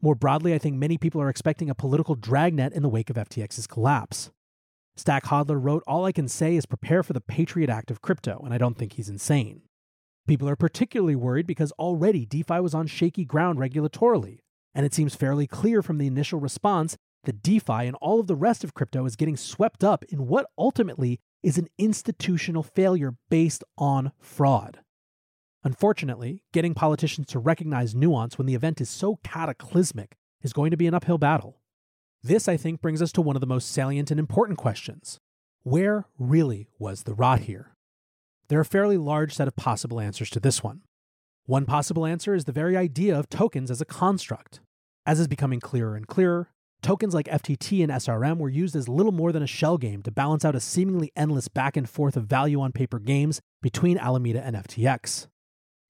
Speaker 2: More broadly, I think many people are expecting a political dragnet in the wake of FTX's collapse. Stack Hodler wrote, All I can say is prepare for the Patriot Act of crypto, and I don't think he's insane. People are particularly worried because already DeFi was on shaky ground regulatorily, and it seems fairly clear from the initial response that DeFi and all of the rest of crypto is getting swept up in what ultimately is an institutional failure based on fraud. Unfortunately, getting politicians to recognize nuance when the event is so cataclysmic is going to be an uphill battle. This, I think, brings us to one of the most salient and important questions Where really was the rot here? There are a fairly large set of possible answers to this one. One possible answer is the very idea of tokens as a construct. As is becoming clearer and clearer, Tokens like FTT and SRM were used as little more than a shell game to balance out a seemingly endless back and forth of value on paper games between Alameda and FTX.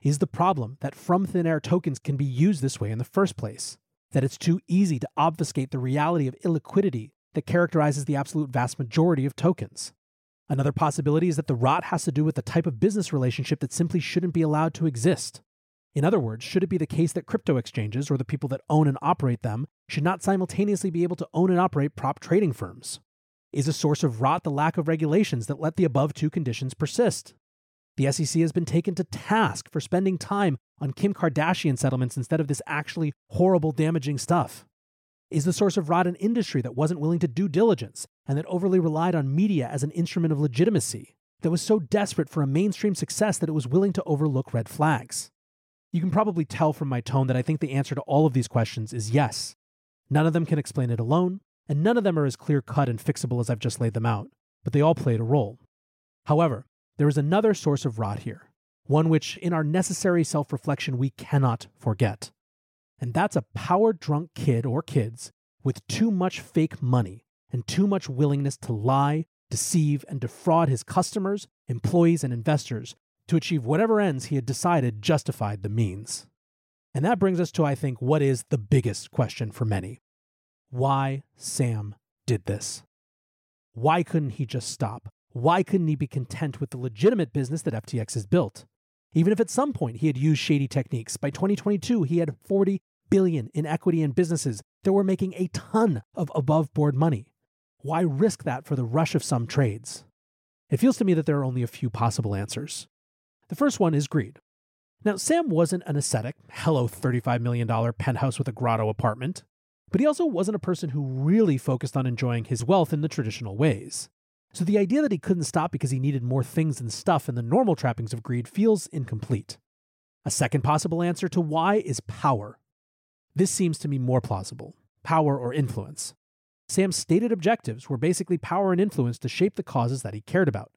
Speaker 2: Is the problem that from thin air tokens can be used this way in the first place? That it's too easy to obfuscate the reality of illiquidity that characterizes the absolute vast majority of tokens? Another possibility is that the rot has to do with the type of business relationship that simply shouldn't be allowed to exist. In other words, should it be the case that crypto exchanges or the people that own and operate them should not simultaneously be able to own and operate prop trading firms? Is a source of rot the lack of regulations that let the above two conditions persist? The SEC has been taken to task for spending time on Kim Kardashian settlements instead of this actually horrible, damaging stuff. Is the source of rot an industry that wasn't willing to do diligence and that overly relied on media as an instrument of legitimacy, that was so desperate for a mainstream success that it was willing to overlook red flags? You can probably tell from my tone that I think the answer to all of these questions is yes. None of them can explain it alone, and none of them are as clear cut and fixable as I've just laid them out, but they all played a role. However, there is another source of rot here, one which, in our necessary self reflection, we cannot forget. And that's a power drunk kid or kids with too much fake money and too much willingness to lie, deceive, and defraud his customers, employees, and investors to achieve whatever ends he had decided justified the means. And that brings us to, I think, what is the biggest question for many why Sam did this. Why couldn't he just stop? Why couldn't he be content with the legitimate business that FTX has built? Even if at some point he had used shady techniques, by 2022 he had 40 billion in equity in businesses that were making a ton of above board money. Why risk that for the rush of some trades? It feels to me that there are only a few possible answers. The first one is greed. Now, Sam wasn't an ascetic, hello $35 million penthouse with a grotto apartment, but he also wasn't a person who really focused on enjoying his wealth in the traditional ways. So the idea that he couldn't stop because he needed more things and stuff in the normal trappings of greed feels incomplete. A second possible answer to why is power. This seems to me more plausible power or influence. Sam's stated objectives were basically power and influence to shape the causes that he cared about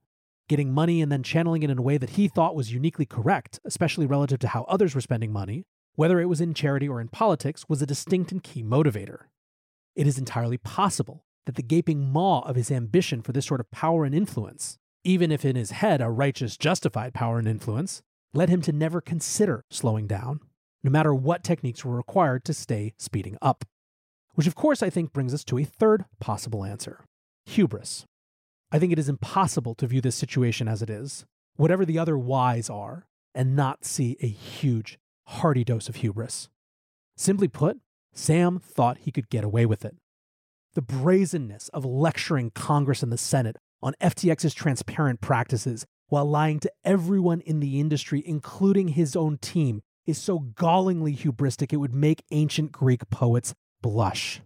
Speaker 2: getting money and then channeling it in a way that he thought was uniquely correct, especially relative to how others were spending money, whether it was in charity or in politics, was a distinct and key motivator. It is entirely possible that the gaping maw of his ambition for this sort of power and influence, even if in his head a righteous, justified power and influence, led him to never consider slowing down, no matter what techniques were required to stay speeding up. Which, of course, I think brings us to a third possible answer hubris. I think it is impossible to view this situation as it is, whatever the other whys are, and not see a huge, hearty dose of hubris. Simply put, Sam thought he could get away with it. The brazenness of lecturing Congress and the Senate on FTX's transparent practices while lying to everyone in the industry, including his own team, is so gallingly hubristic it would make ancient Greek poets blush.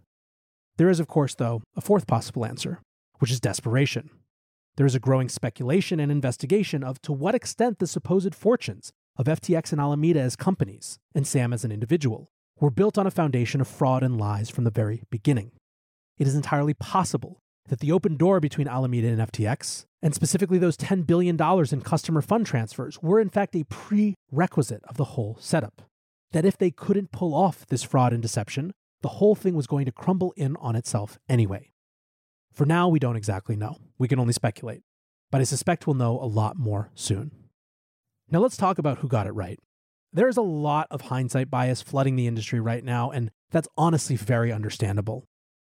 Speaker 2: There is, of course, though, a fourth possible answer, which is desperation. There is a growing speculation and investigation of to what extent the supposed fortunes of FTX and Alameda as companies, and Sam as an individual, were built on a foundation of fraud and lies from the very beginning. It is entirely possible that the open door between Alameda and FTX, and specifically those $10 billion in customer fund transfers, were in fact a prerequisite of the whole setup. That if they couldn't pull off this fraud and deception, the whole thing was going to crumble in on itself anyway. For now, we don't exactly know. We can only speculate. But I suspect we'll know a lot more soon. Now let's talk about who got it right. There's a lot of hindsight bias flooding the industry right now, and that's honestly very understandable.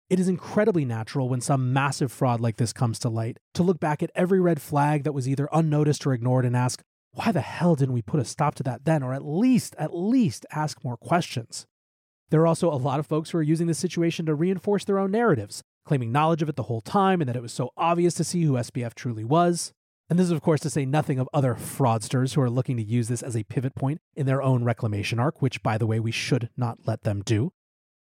Speaker 2: It is incredibly natural when some massive fraud like this comes to light to look back at every red flag that was either unnoticed or ignored and ask, why the hell didn't we put a stop to that then? Or at least, at least ask more questions. There are also a lot of folks who are using this situation to reinforce their own narratives, claiming knowledge of it the whole time and that it was so obvious to see who SBF truly was. And this is, of course, to say nothing of other fraudsters who are looking to use this as a pivot point in their own reclamation arc, which, by the way, we should not let them do.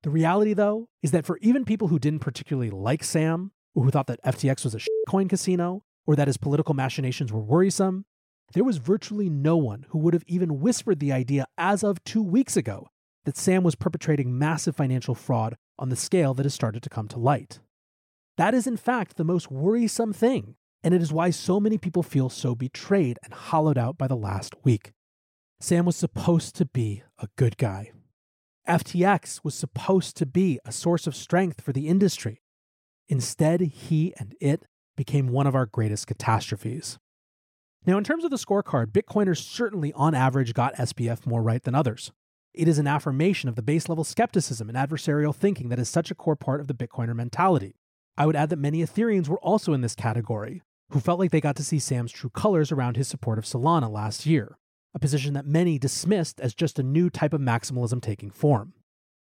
Speaker 2: The reality, though, is that for even people who didn't particularly like Sam, or who thought that FTX was a coin casino, or that his political machinations were worrisome, there was virtually no one who would have even whispered the idea as of two weeks ago that Sam was perpetrating massive financial fraud on the scale that has started to come to light. That is, in fact, the most worrisome thing, and it is why so many people feel so betrayed and hollowed out by the last week. Sam was supposed to be a good guy. FTX was supposed to be a source of strength for the industry. Instead, he and it became one of our greatest catastrophes. Now, in terms of the scorecard, Bitcoiners certainly on average got SBF more right than others. It is an affirmation of the base level skepticism and adversarial thinking that is such a core part of the Bitcoiner mentality. I would add that many Ethereans were also in this category, who felt like they got to see Sam's true colors around his support of Solana last year, a position that many dismissed as just a new type of maximalism taking form.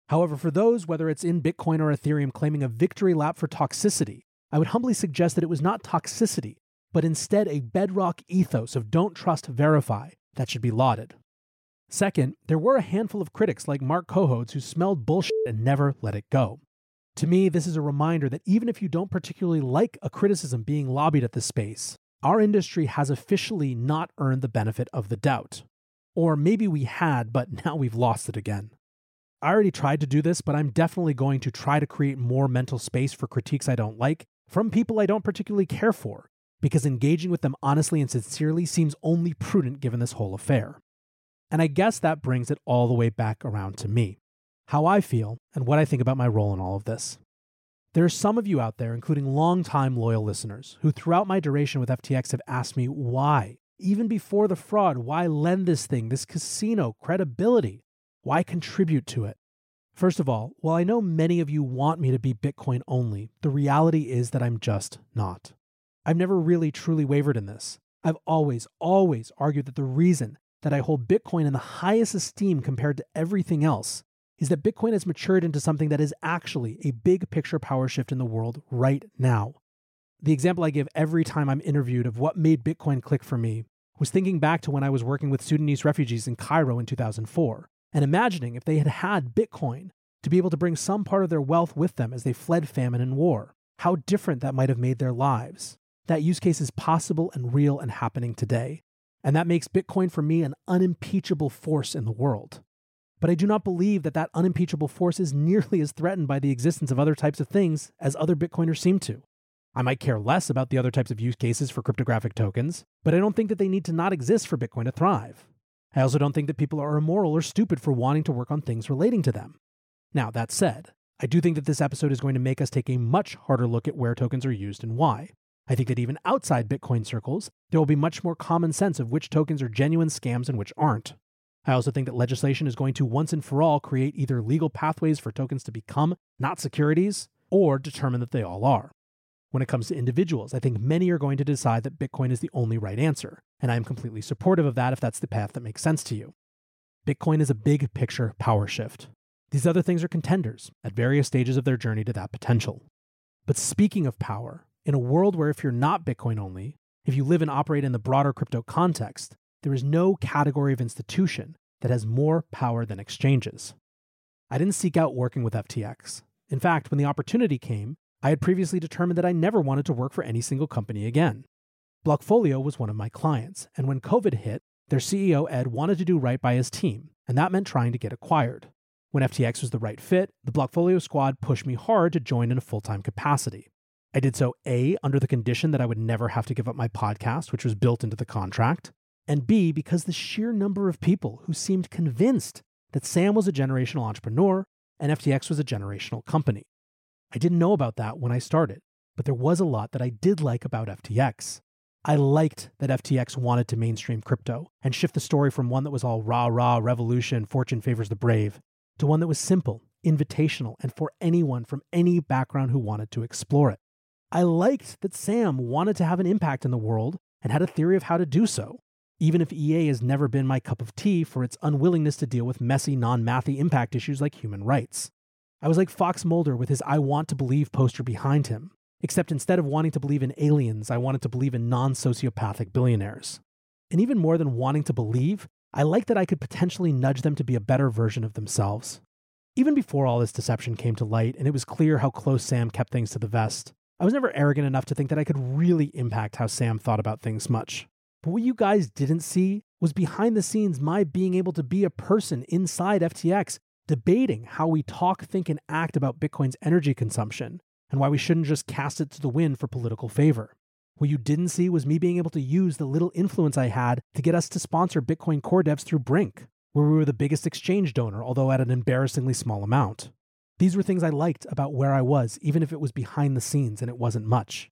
Speaker 2: However, for those, whether it's in Bitcoin or Ethereum, claiming a victory lap for toxicity, I would humbly suggest that it was not toxicity, but instead a bedrock ethos of don't trust, verify that should be lauded. Second, there were a handful of critics like Mark Cohodes who smelled bullshit and never let it go. To me, this is a reminder that even if you don't particularly like a criticism being lobbied at this space, our industry has officially not earned the benefit of the doubt. Or maybe we had, but now we've lost it again. I already tried to do this, but I'm definitely going to try to create more mental space for critiques I don't like from people I don't particularly care for, because engaging with them honestly and sincerely seems only prudent given this whole affair. And I guess that brings it all the way back around to me how I feel and what I think about my role in all of this. There are some of you out there, including long-time loyal listeners, who throughout my duration with FTX have asked me why, even before the fraud, why lend this thing, this casino, credibility? Why contribute to it? First of all, while I know many of you want me to be Bitcoin only, the reality is that I'm just not. I've never really truly wavered in this. I've always, always argued that the reason that I hold Bitcoin in the highest esteem compared to everything else is that Bitcoin has matured into something that is actually a big picture power shift in the world right now. The example I give every time I'm interviewed of what made Bitcoin click for me was thinking back to when I was working with Sudanese refugees in Cairo in 2004 and imagining if they had had Bitcoin to be able to bring some part of their wealth with them as they fled famine and war, how different that might have made their lives. That use case is possible and real and happening today. And that makes Bitcoin for me an unimpeachable force in the world. But I do not believe that that unimpeachable force is nearly as threatened by the existence of other types of things as other Bitcoiners seem to. I might care less about the other types of use cases for cryptographic tokens, but I don't think that they need to not exist for Bitcoin to thrive. I also don't think that people are immoral or stupid for wanting to work on things relating to them. Now, that said, I do think that this episode is going to make us take a much harder look at where tokens are used and why. I think that even outside Bitcoin circles, there will be much more common sense of which tokens are genuine scams and which aren't. I also think that legislation is going to once and for all create either legal pathways for tokens to become not securities or determine that they all are. When it comes to individuals, I think many are going to decide that Bitcoin is the only right answer, and I am completely supportive of that if that's the path that makes sense to you. Bitcoin is a big picture power shift. These other things are contenders at various stages of their journey to that potential. But speaking of power, in a world where if you're not Bitcoin only, if you live and operate in the broader crypto context, there is no category of institution that has more power than exchanges. I didn't seek out working with FTX. In fact, when the opportunity came, I had previously determined that I never wanted to work for any single company again. Blockfolio was one of my clients, and when COVID hit, their CEO Ed wanted to do right by his team, and that meant trying to get acquired. When FTX was the right fit, the Blockfolio squad pushed me hard to join in a full time capacity. I did so A, under the condition that I would never have to give up my podcast, which was built into the contract, and B, because the sheer number of people who seemed convinced that Sam was a generational entrepreneur and FTX was a generational company. I didn't know about that when I started, but there was a lot that I did like about FTX. I liked that FTX wanted to mainstream crypto and shift the story from one that was all rah rah revolution, fortune favors the brave, to one that was simple, invitational, and for anyone from any background who wanted to explore it. I liked that Sam wanted to have an impact in the world and had a theory of how to do so even if EA has never been my cup of tea for its unwillingness to deal with messy, non mathy impact issues like human rights. I was like Fox Mulder with his I Want to Believe poster behind him, except instead of wanting to believe in aliens, I wanted to believe in non sociopathic billionaires. And even more than wanting to believe, I liked that I could potentially nudge them to be a better version of themselves. Even before all this deception came to light and it was clear how close Sam kept things to the vest, I was never arrogant enough to think that I could really impact how Sam thought about things much. But what you guys didn't see was behind the scenes my being able to be a person inside FTX debating how we talk, think, and act about Bitcoin's energy consumption and why we shouldn't just cast it to the wind for political favor. What you didn't see was me being able to use the little influence I had to get us to sponsor Bitcoin core devs through Brink, where we were the biggest exchange donor, although at an embarrassingly small amount. These were things I liked about where I was, even if it was behind the scenes and it wasn't much.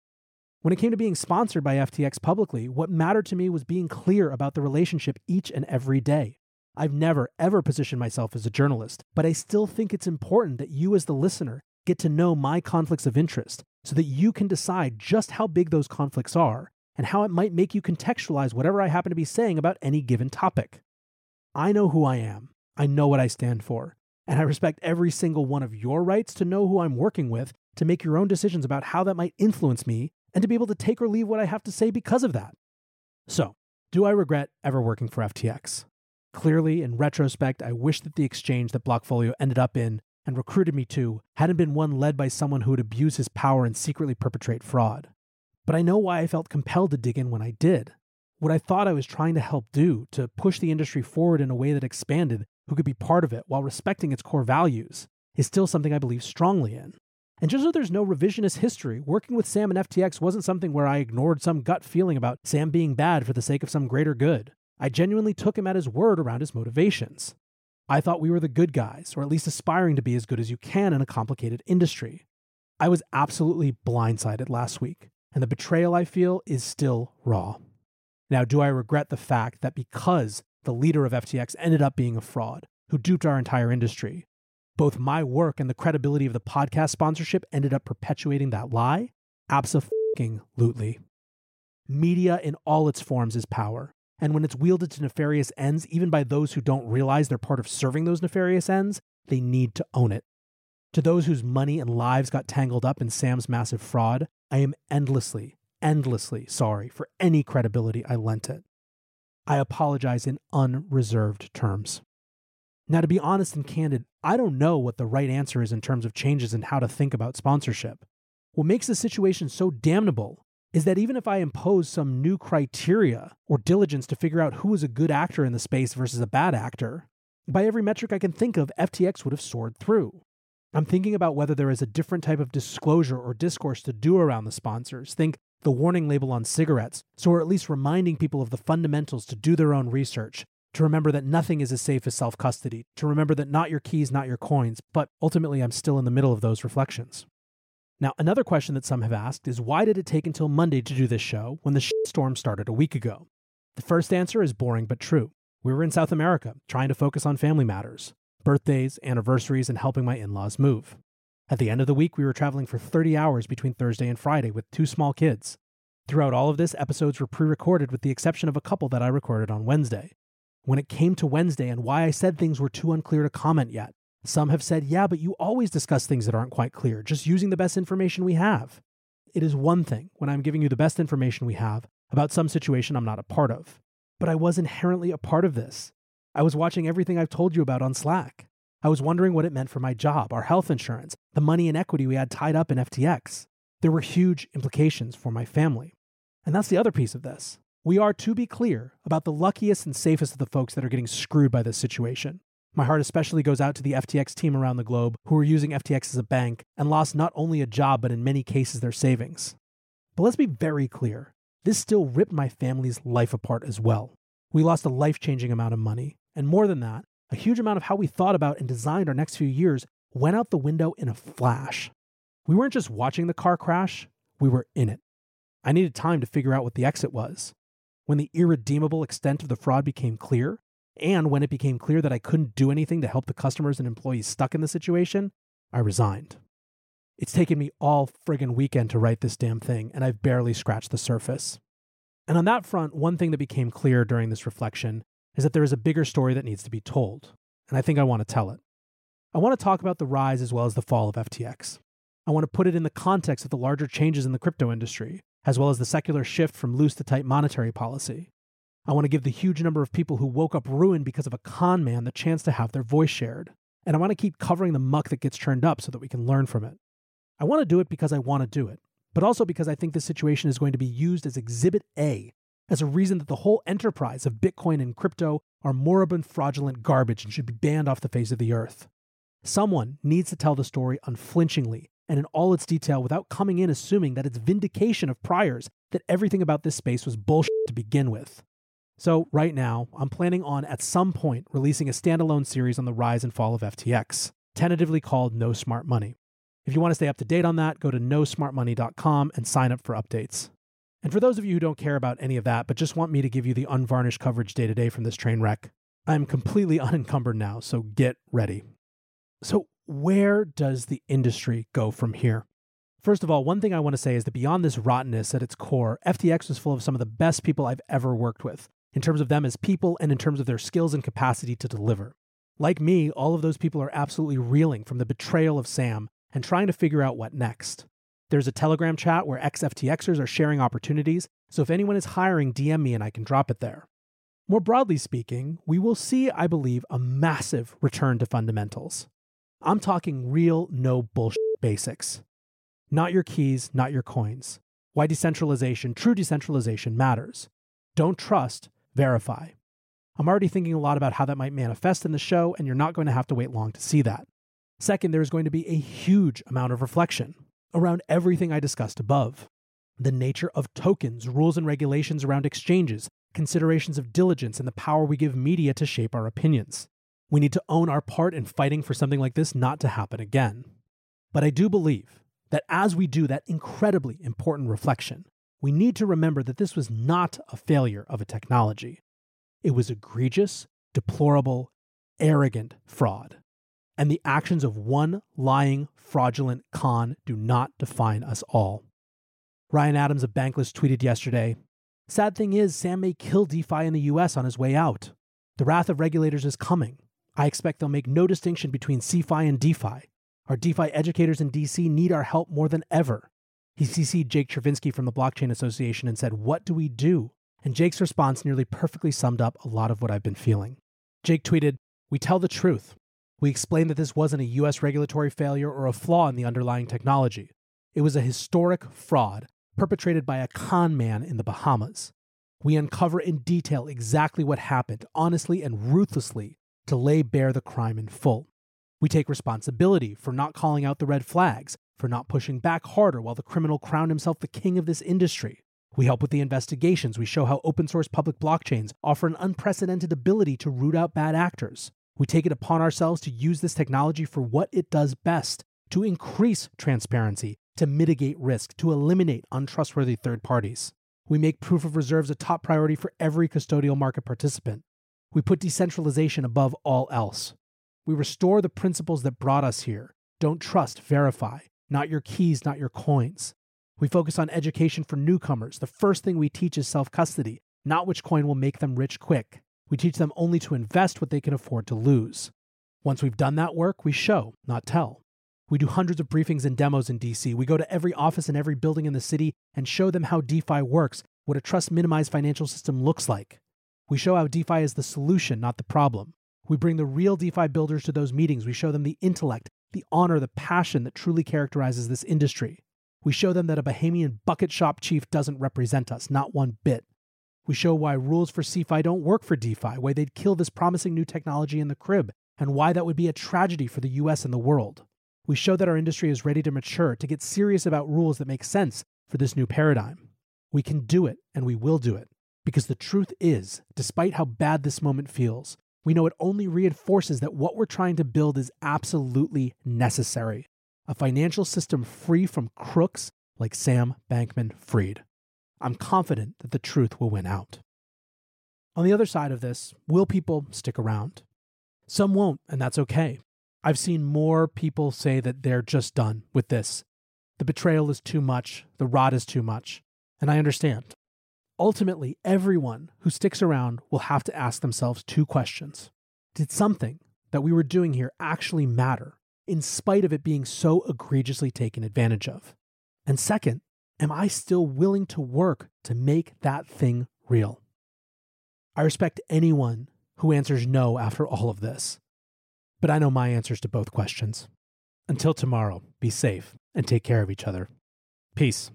Speaker 2: When it came to being sponsored by FTX publicly, what mattered to me was being clear about the relationship each and every day. I've never, ever positioned myself as a journalist, but I still think it's important that you, as the listener, get to know my conflicts of interest so that you can decide just how big those conflicts are and how it might make you contextualize whatever I happen to be saying about any given topic. I know who I am, I know what I stand for, and I respect every single one of your rights to know who I'm working with to make your own decisions about how that might influence me and to be able to take or leave what I have to say because of that. So, do I regret ever working for FTX? Clearly, in retrospect, I wish that the exchange that Blockfolio ended up in and recruited me to hadn't been one led by someone who would abuse his power and secretly perpetrate fraud. But I know why I felt compelled to dig in when I did. What I thought I was trying to help do to push the industry forward in a way that expanded who could be part of it while respecting its core values is still something I believe strongly in. And just so there's no revisionist history, working with Sam and FTX wasn't something where I ignored some gut feeling about Sam being bad for the sake of some greater good. I genuinely took him at his word around his motivations. I thought we were the good guys, or at least aspiring to be as good as you can in a complicated industry. I was absolutely blindsided last week, and the betrayal I feel is still raw. Now, do I regret the fact that because the leader of FTX ended up being a fraud who duped our entire industry, both my work and the credibility of the podcast sponsorship ended up perpetuating that lie? Absolutely. Media in all its forms is power. And when it's wielded to nefarious ends, even by those who don't realize they're part of serving those nefarious ends, they need to own it. To those whose money and lives got tangled up in Sam's massive fraud, I am endlessly, endlessly sorry for any credibility I lent it. I apologize in unreserved terms. Now, to be honest and candid, I don't know what the right answer is in terms of changes in how to think about sponsorship. What makes the situation so damnable is that even if I impose some new criteria or diligence to figure out who is a good actor in the space versus a bad actor, by every metric I can think of, FTX would have soared through. I'm thinking about whether there is a different type of disclosure or discourse to do around the sponsors. Think the warning label on cigarettes, so we're at least reminding people of the fundamentals to do their own research, to remember that nothing is as safe as self custody, to remember that not your keys, not your coins, but ultimately I'm still in the middle of those reflections. Now, another question that some have asked is why did it take until Monday to do this show when the storm started a week ago? The first answer is boring but true. We were in South America, trying to focus on family matters birthdays, anniversaries, and helping my in laws move. At the end of the week, we were traveling for 30 hours between Thursday and Friday with two small kids. Throughout all of this, episodes were pre recorded with the exception of a couple that I recorded on Wednesday when it came to Wednesday and why I said things were too unclear to comment yet. Some have said, yeah, but you always discuss things that aren't quite clear, just using the best information we have. It is one thing when I'm giving you the best information we have about some situation I'm not a part of. But I was inherently a part of this. I was watching everything I've told you about on Slack. I was wondering what it meant for my job, our health insurance, the money and equity we had tied up in FTX. There were huge implications for my family. And that's the other piece of this. We are, to be clear, about the luckiest and safest of the folks that are getting screwed by this situation. My heart especially goes out to the FTX team around the globe who are using FTX as a bank and lost not only a job, but in many cases their savings. But let's be very clear this still ripped my family's life apart as well. We lost a life changing amount of money, and more than that, a huge amount of how we thought about and designed our next few years went out the window in a flash. We weren't just watching the car crash, we were in it. I needed time to figure out what the exit was when the irredeemable extent of the fraud became clear, and when it became clear that I couldn't do anything to help the customers and employees stuck in the situation, I resigned. It's taken me all friggin' weekend to write this damn thing, and I've barely scratched the surface. And on that front, one thing that became clear during this reflection is that there is a bigger story that needs to be told, and I think I want to tell it. I want to talk about the rise as well as the fall of FTX. I want to put it in the context of the larger changes in the crypto industry, as well as the secular shift from loose to tight monetary policy. I want to give the huge number of people who woke up ruined because of a con man the chance to have their voice shared. And I want to keep covering the muck that gets churned up so that we can learn from it. I want to do it because I want to do it, but also because I think this situation is going to be used as Exhibit A, as a reason that the whole enterprise of Bitcoin and crypto are moribund, fraudulent garbage and should be banned off the face of the earth. Someone needs to tell the story unflinchingly and in all its detail without coming in assuming that it's vindication of priors that everything about this space was bullshit to begin with. So, right now, I'm planning on at some point releasing a standalone series on the rise and fall of FTX, tentatively called No Smart Money. If you want to stay up to date on that, go to nosmartmoney.com and sign up for updates. And for those of you who don't care about any of that, but just want me to give you the unvarnished coverage day to day from this train wreck, I'm completely unencumbered now, so get ready. So, where does the industry go from here? First of all, one thing I want to say is that beyond this rottenness at its core, FTX was full of some of the best people I've ever worked with, in terms of them as people and in terms of their skills and capacity to deliver. Like me, all of those people are absolutely reeling from the betrayal of Sam and trying to figure out what next. There's a Telegram chat where ex FTXers are sharing opportunities, so if anyone is hiring, DM me and I can drop it there. More broadly speaking, we will see, I believe, a massive return to fundamentals. I'm talking real, no bullshit basics. Not your keys, not your coins. Why decentralization, true decentralization, matters. Don't trust, verify. I'm already thinking a lot about how that might manifest in the show, and you're not going to have to wait long to see that. Second, there is going to be a huge amount of reflection around everything I discussed above the nature of tokens, rules and regulations around exchanges, considerations of diligence, and the power we give media to shape our opinions. We need to own our part in fighting for something like this not to happen again. But I do believe that as we do that incredibly important reflection, we need to remember that this was not a failure of a technology. It was egregious, deplorable, arrogant fraud. And the actions of one lying, fraudulent con do not define us all. Ryan Adams of Bankless tweeted yesterday Sad thing is, Sam may kill DeFi in the US on his way out. The wrath of regulators is coming. I expect they'll make no distinction between CeFi and DeFi. Our DeFi educators in DC need our help more than ever. He CC'd Jake Chervinsky from the Blockchain Association and said, What do we do? And Jake's response nearly perfectly summed up a lot of what I've been feeling. Jake tweeted, We tell the truth. We explain that this wasn't a US regulatory failure or a flaw in the underlying technology. It was a historic fraud perpetrated by a con man in the Bahamas. We uncover in detail exactly what happened, honestly and ruthlessly, to lay bare the crime in full. We take responsibility for not calling out the red flags, for not pushing back harder while the criminal crowned himself the king of this industry. We help with the investigations. We show how open source public blockchains offer an unprecedented ability to root out bad actors. We take it upon ourselves to use this technology for what it does best to increase transparency, to mitigate risk, to eliminate untrustworthy third parties. We make proof of reserves a top priority for every custodial market participant. We put decentralization above all else. We restore the principles that brought us here. Don't trust, verify. Not your keys, not your coins. We focus on education for newcomers. The first thing we teach is self custody, not which coin will make them rich quick. We teach them only to invest what they can afford to lose. Once we've done that work, we show, not tell. We do hundreds of briefings and demos in DC. We go to every office and every building in the city and show them how DeFi works, what a trust minimized financial system looks like. We show how DeFi is the solution, not the problem. We bring the real DeFi builders to those meetings. We show them the intellect, the honor, the passion that truly characterizes this industry. We show them that a Bahamian bucket shop chief doesn't represent us, not one bit. We show why rules for CeFi don't work for DeFi, why they'd kill this promising new technology in the crib, and why that would be a tragedy for the US and the world. We show that our industry is ready to mature, to get serious about rules that make sense for this new paradigm. We can do it, and we will do it. Because the truth is, despite how bad this moment feels, we know it only reinforces that what we're trying to build is absolutely necessary a financial system free from crooks like Sam Bankman Fried. I'm confident that the truth will win out. On the other side of this, will people stick around? Some won't, and that's okay. I've seen more people say that they're just done with this. The betrayal is too much, the rot is too much, and I understand. Ultimately, everyone who sticks around will have to ask themselves two questions Did something that we were doing here actually matter, in spite of it being so egregiously taken advantage of? And second, am I still willing to work to make that thing real? I respect anyone who answers no after all of this. But I know my answers to both questions. Until tomorrow, be safe and take care of each other. Peace.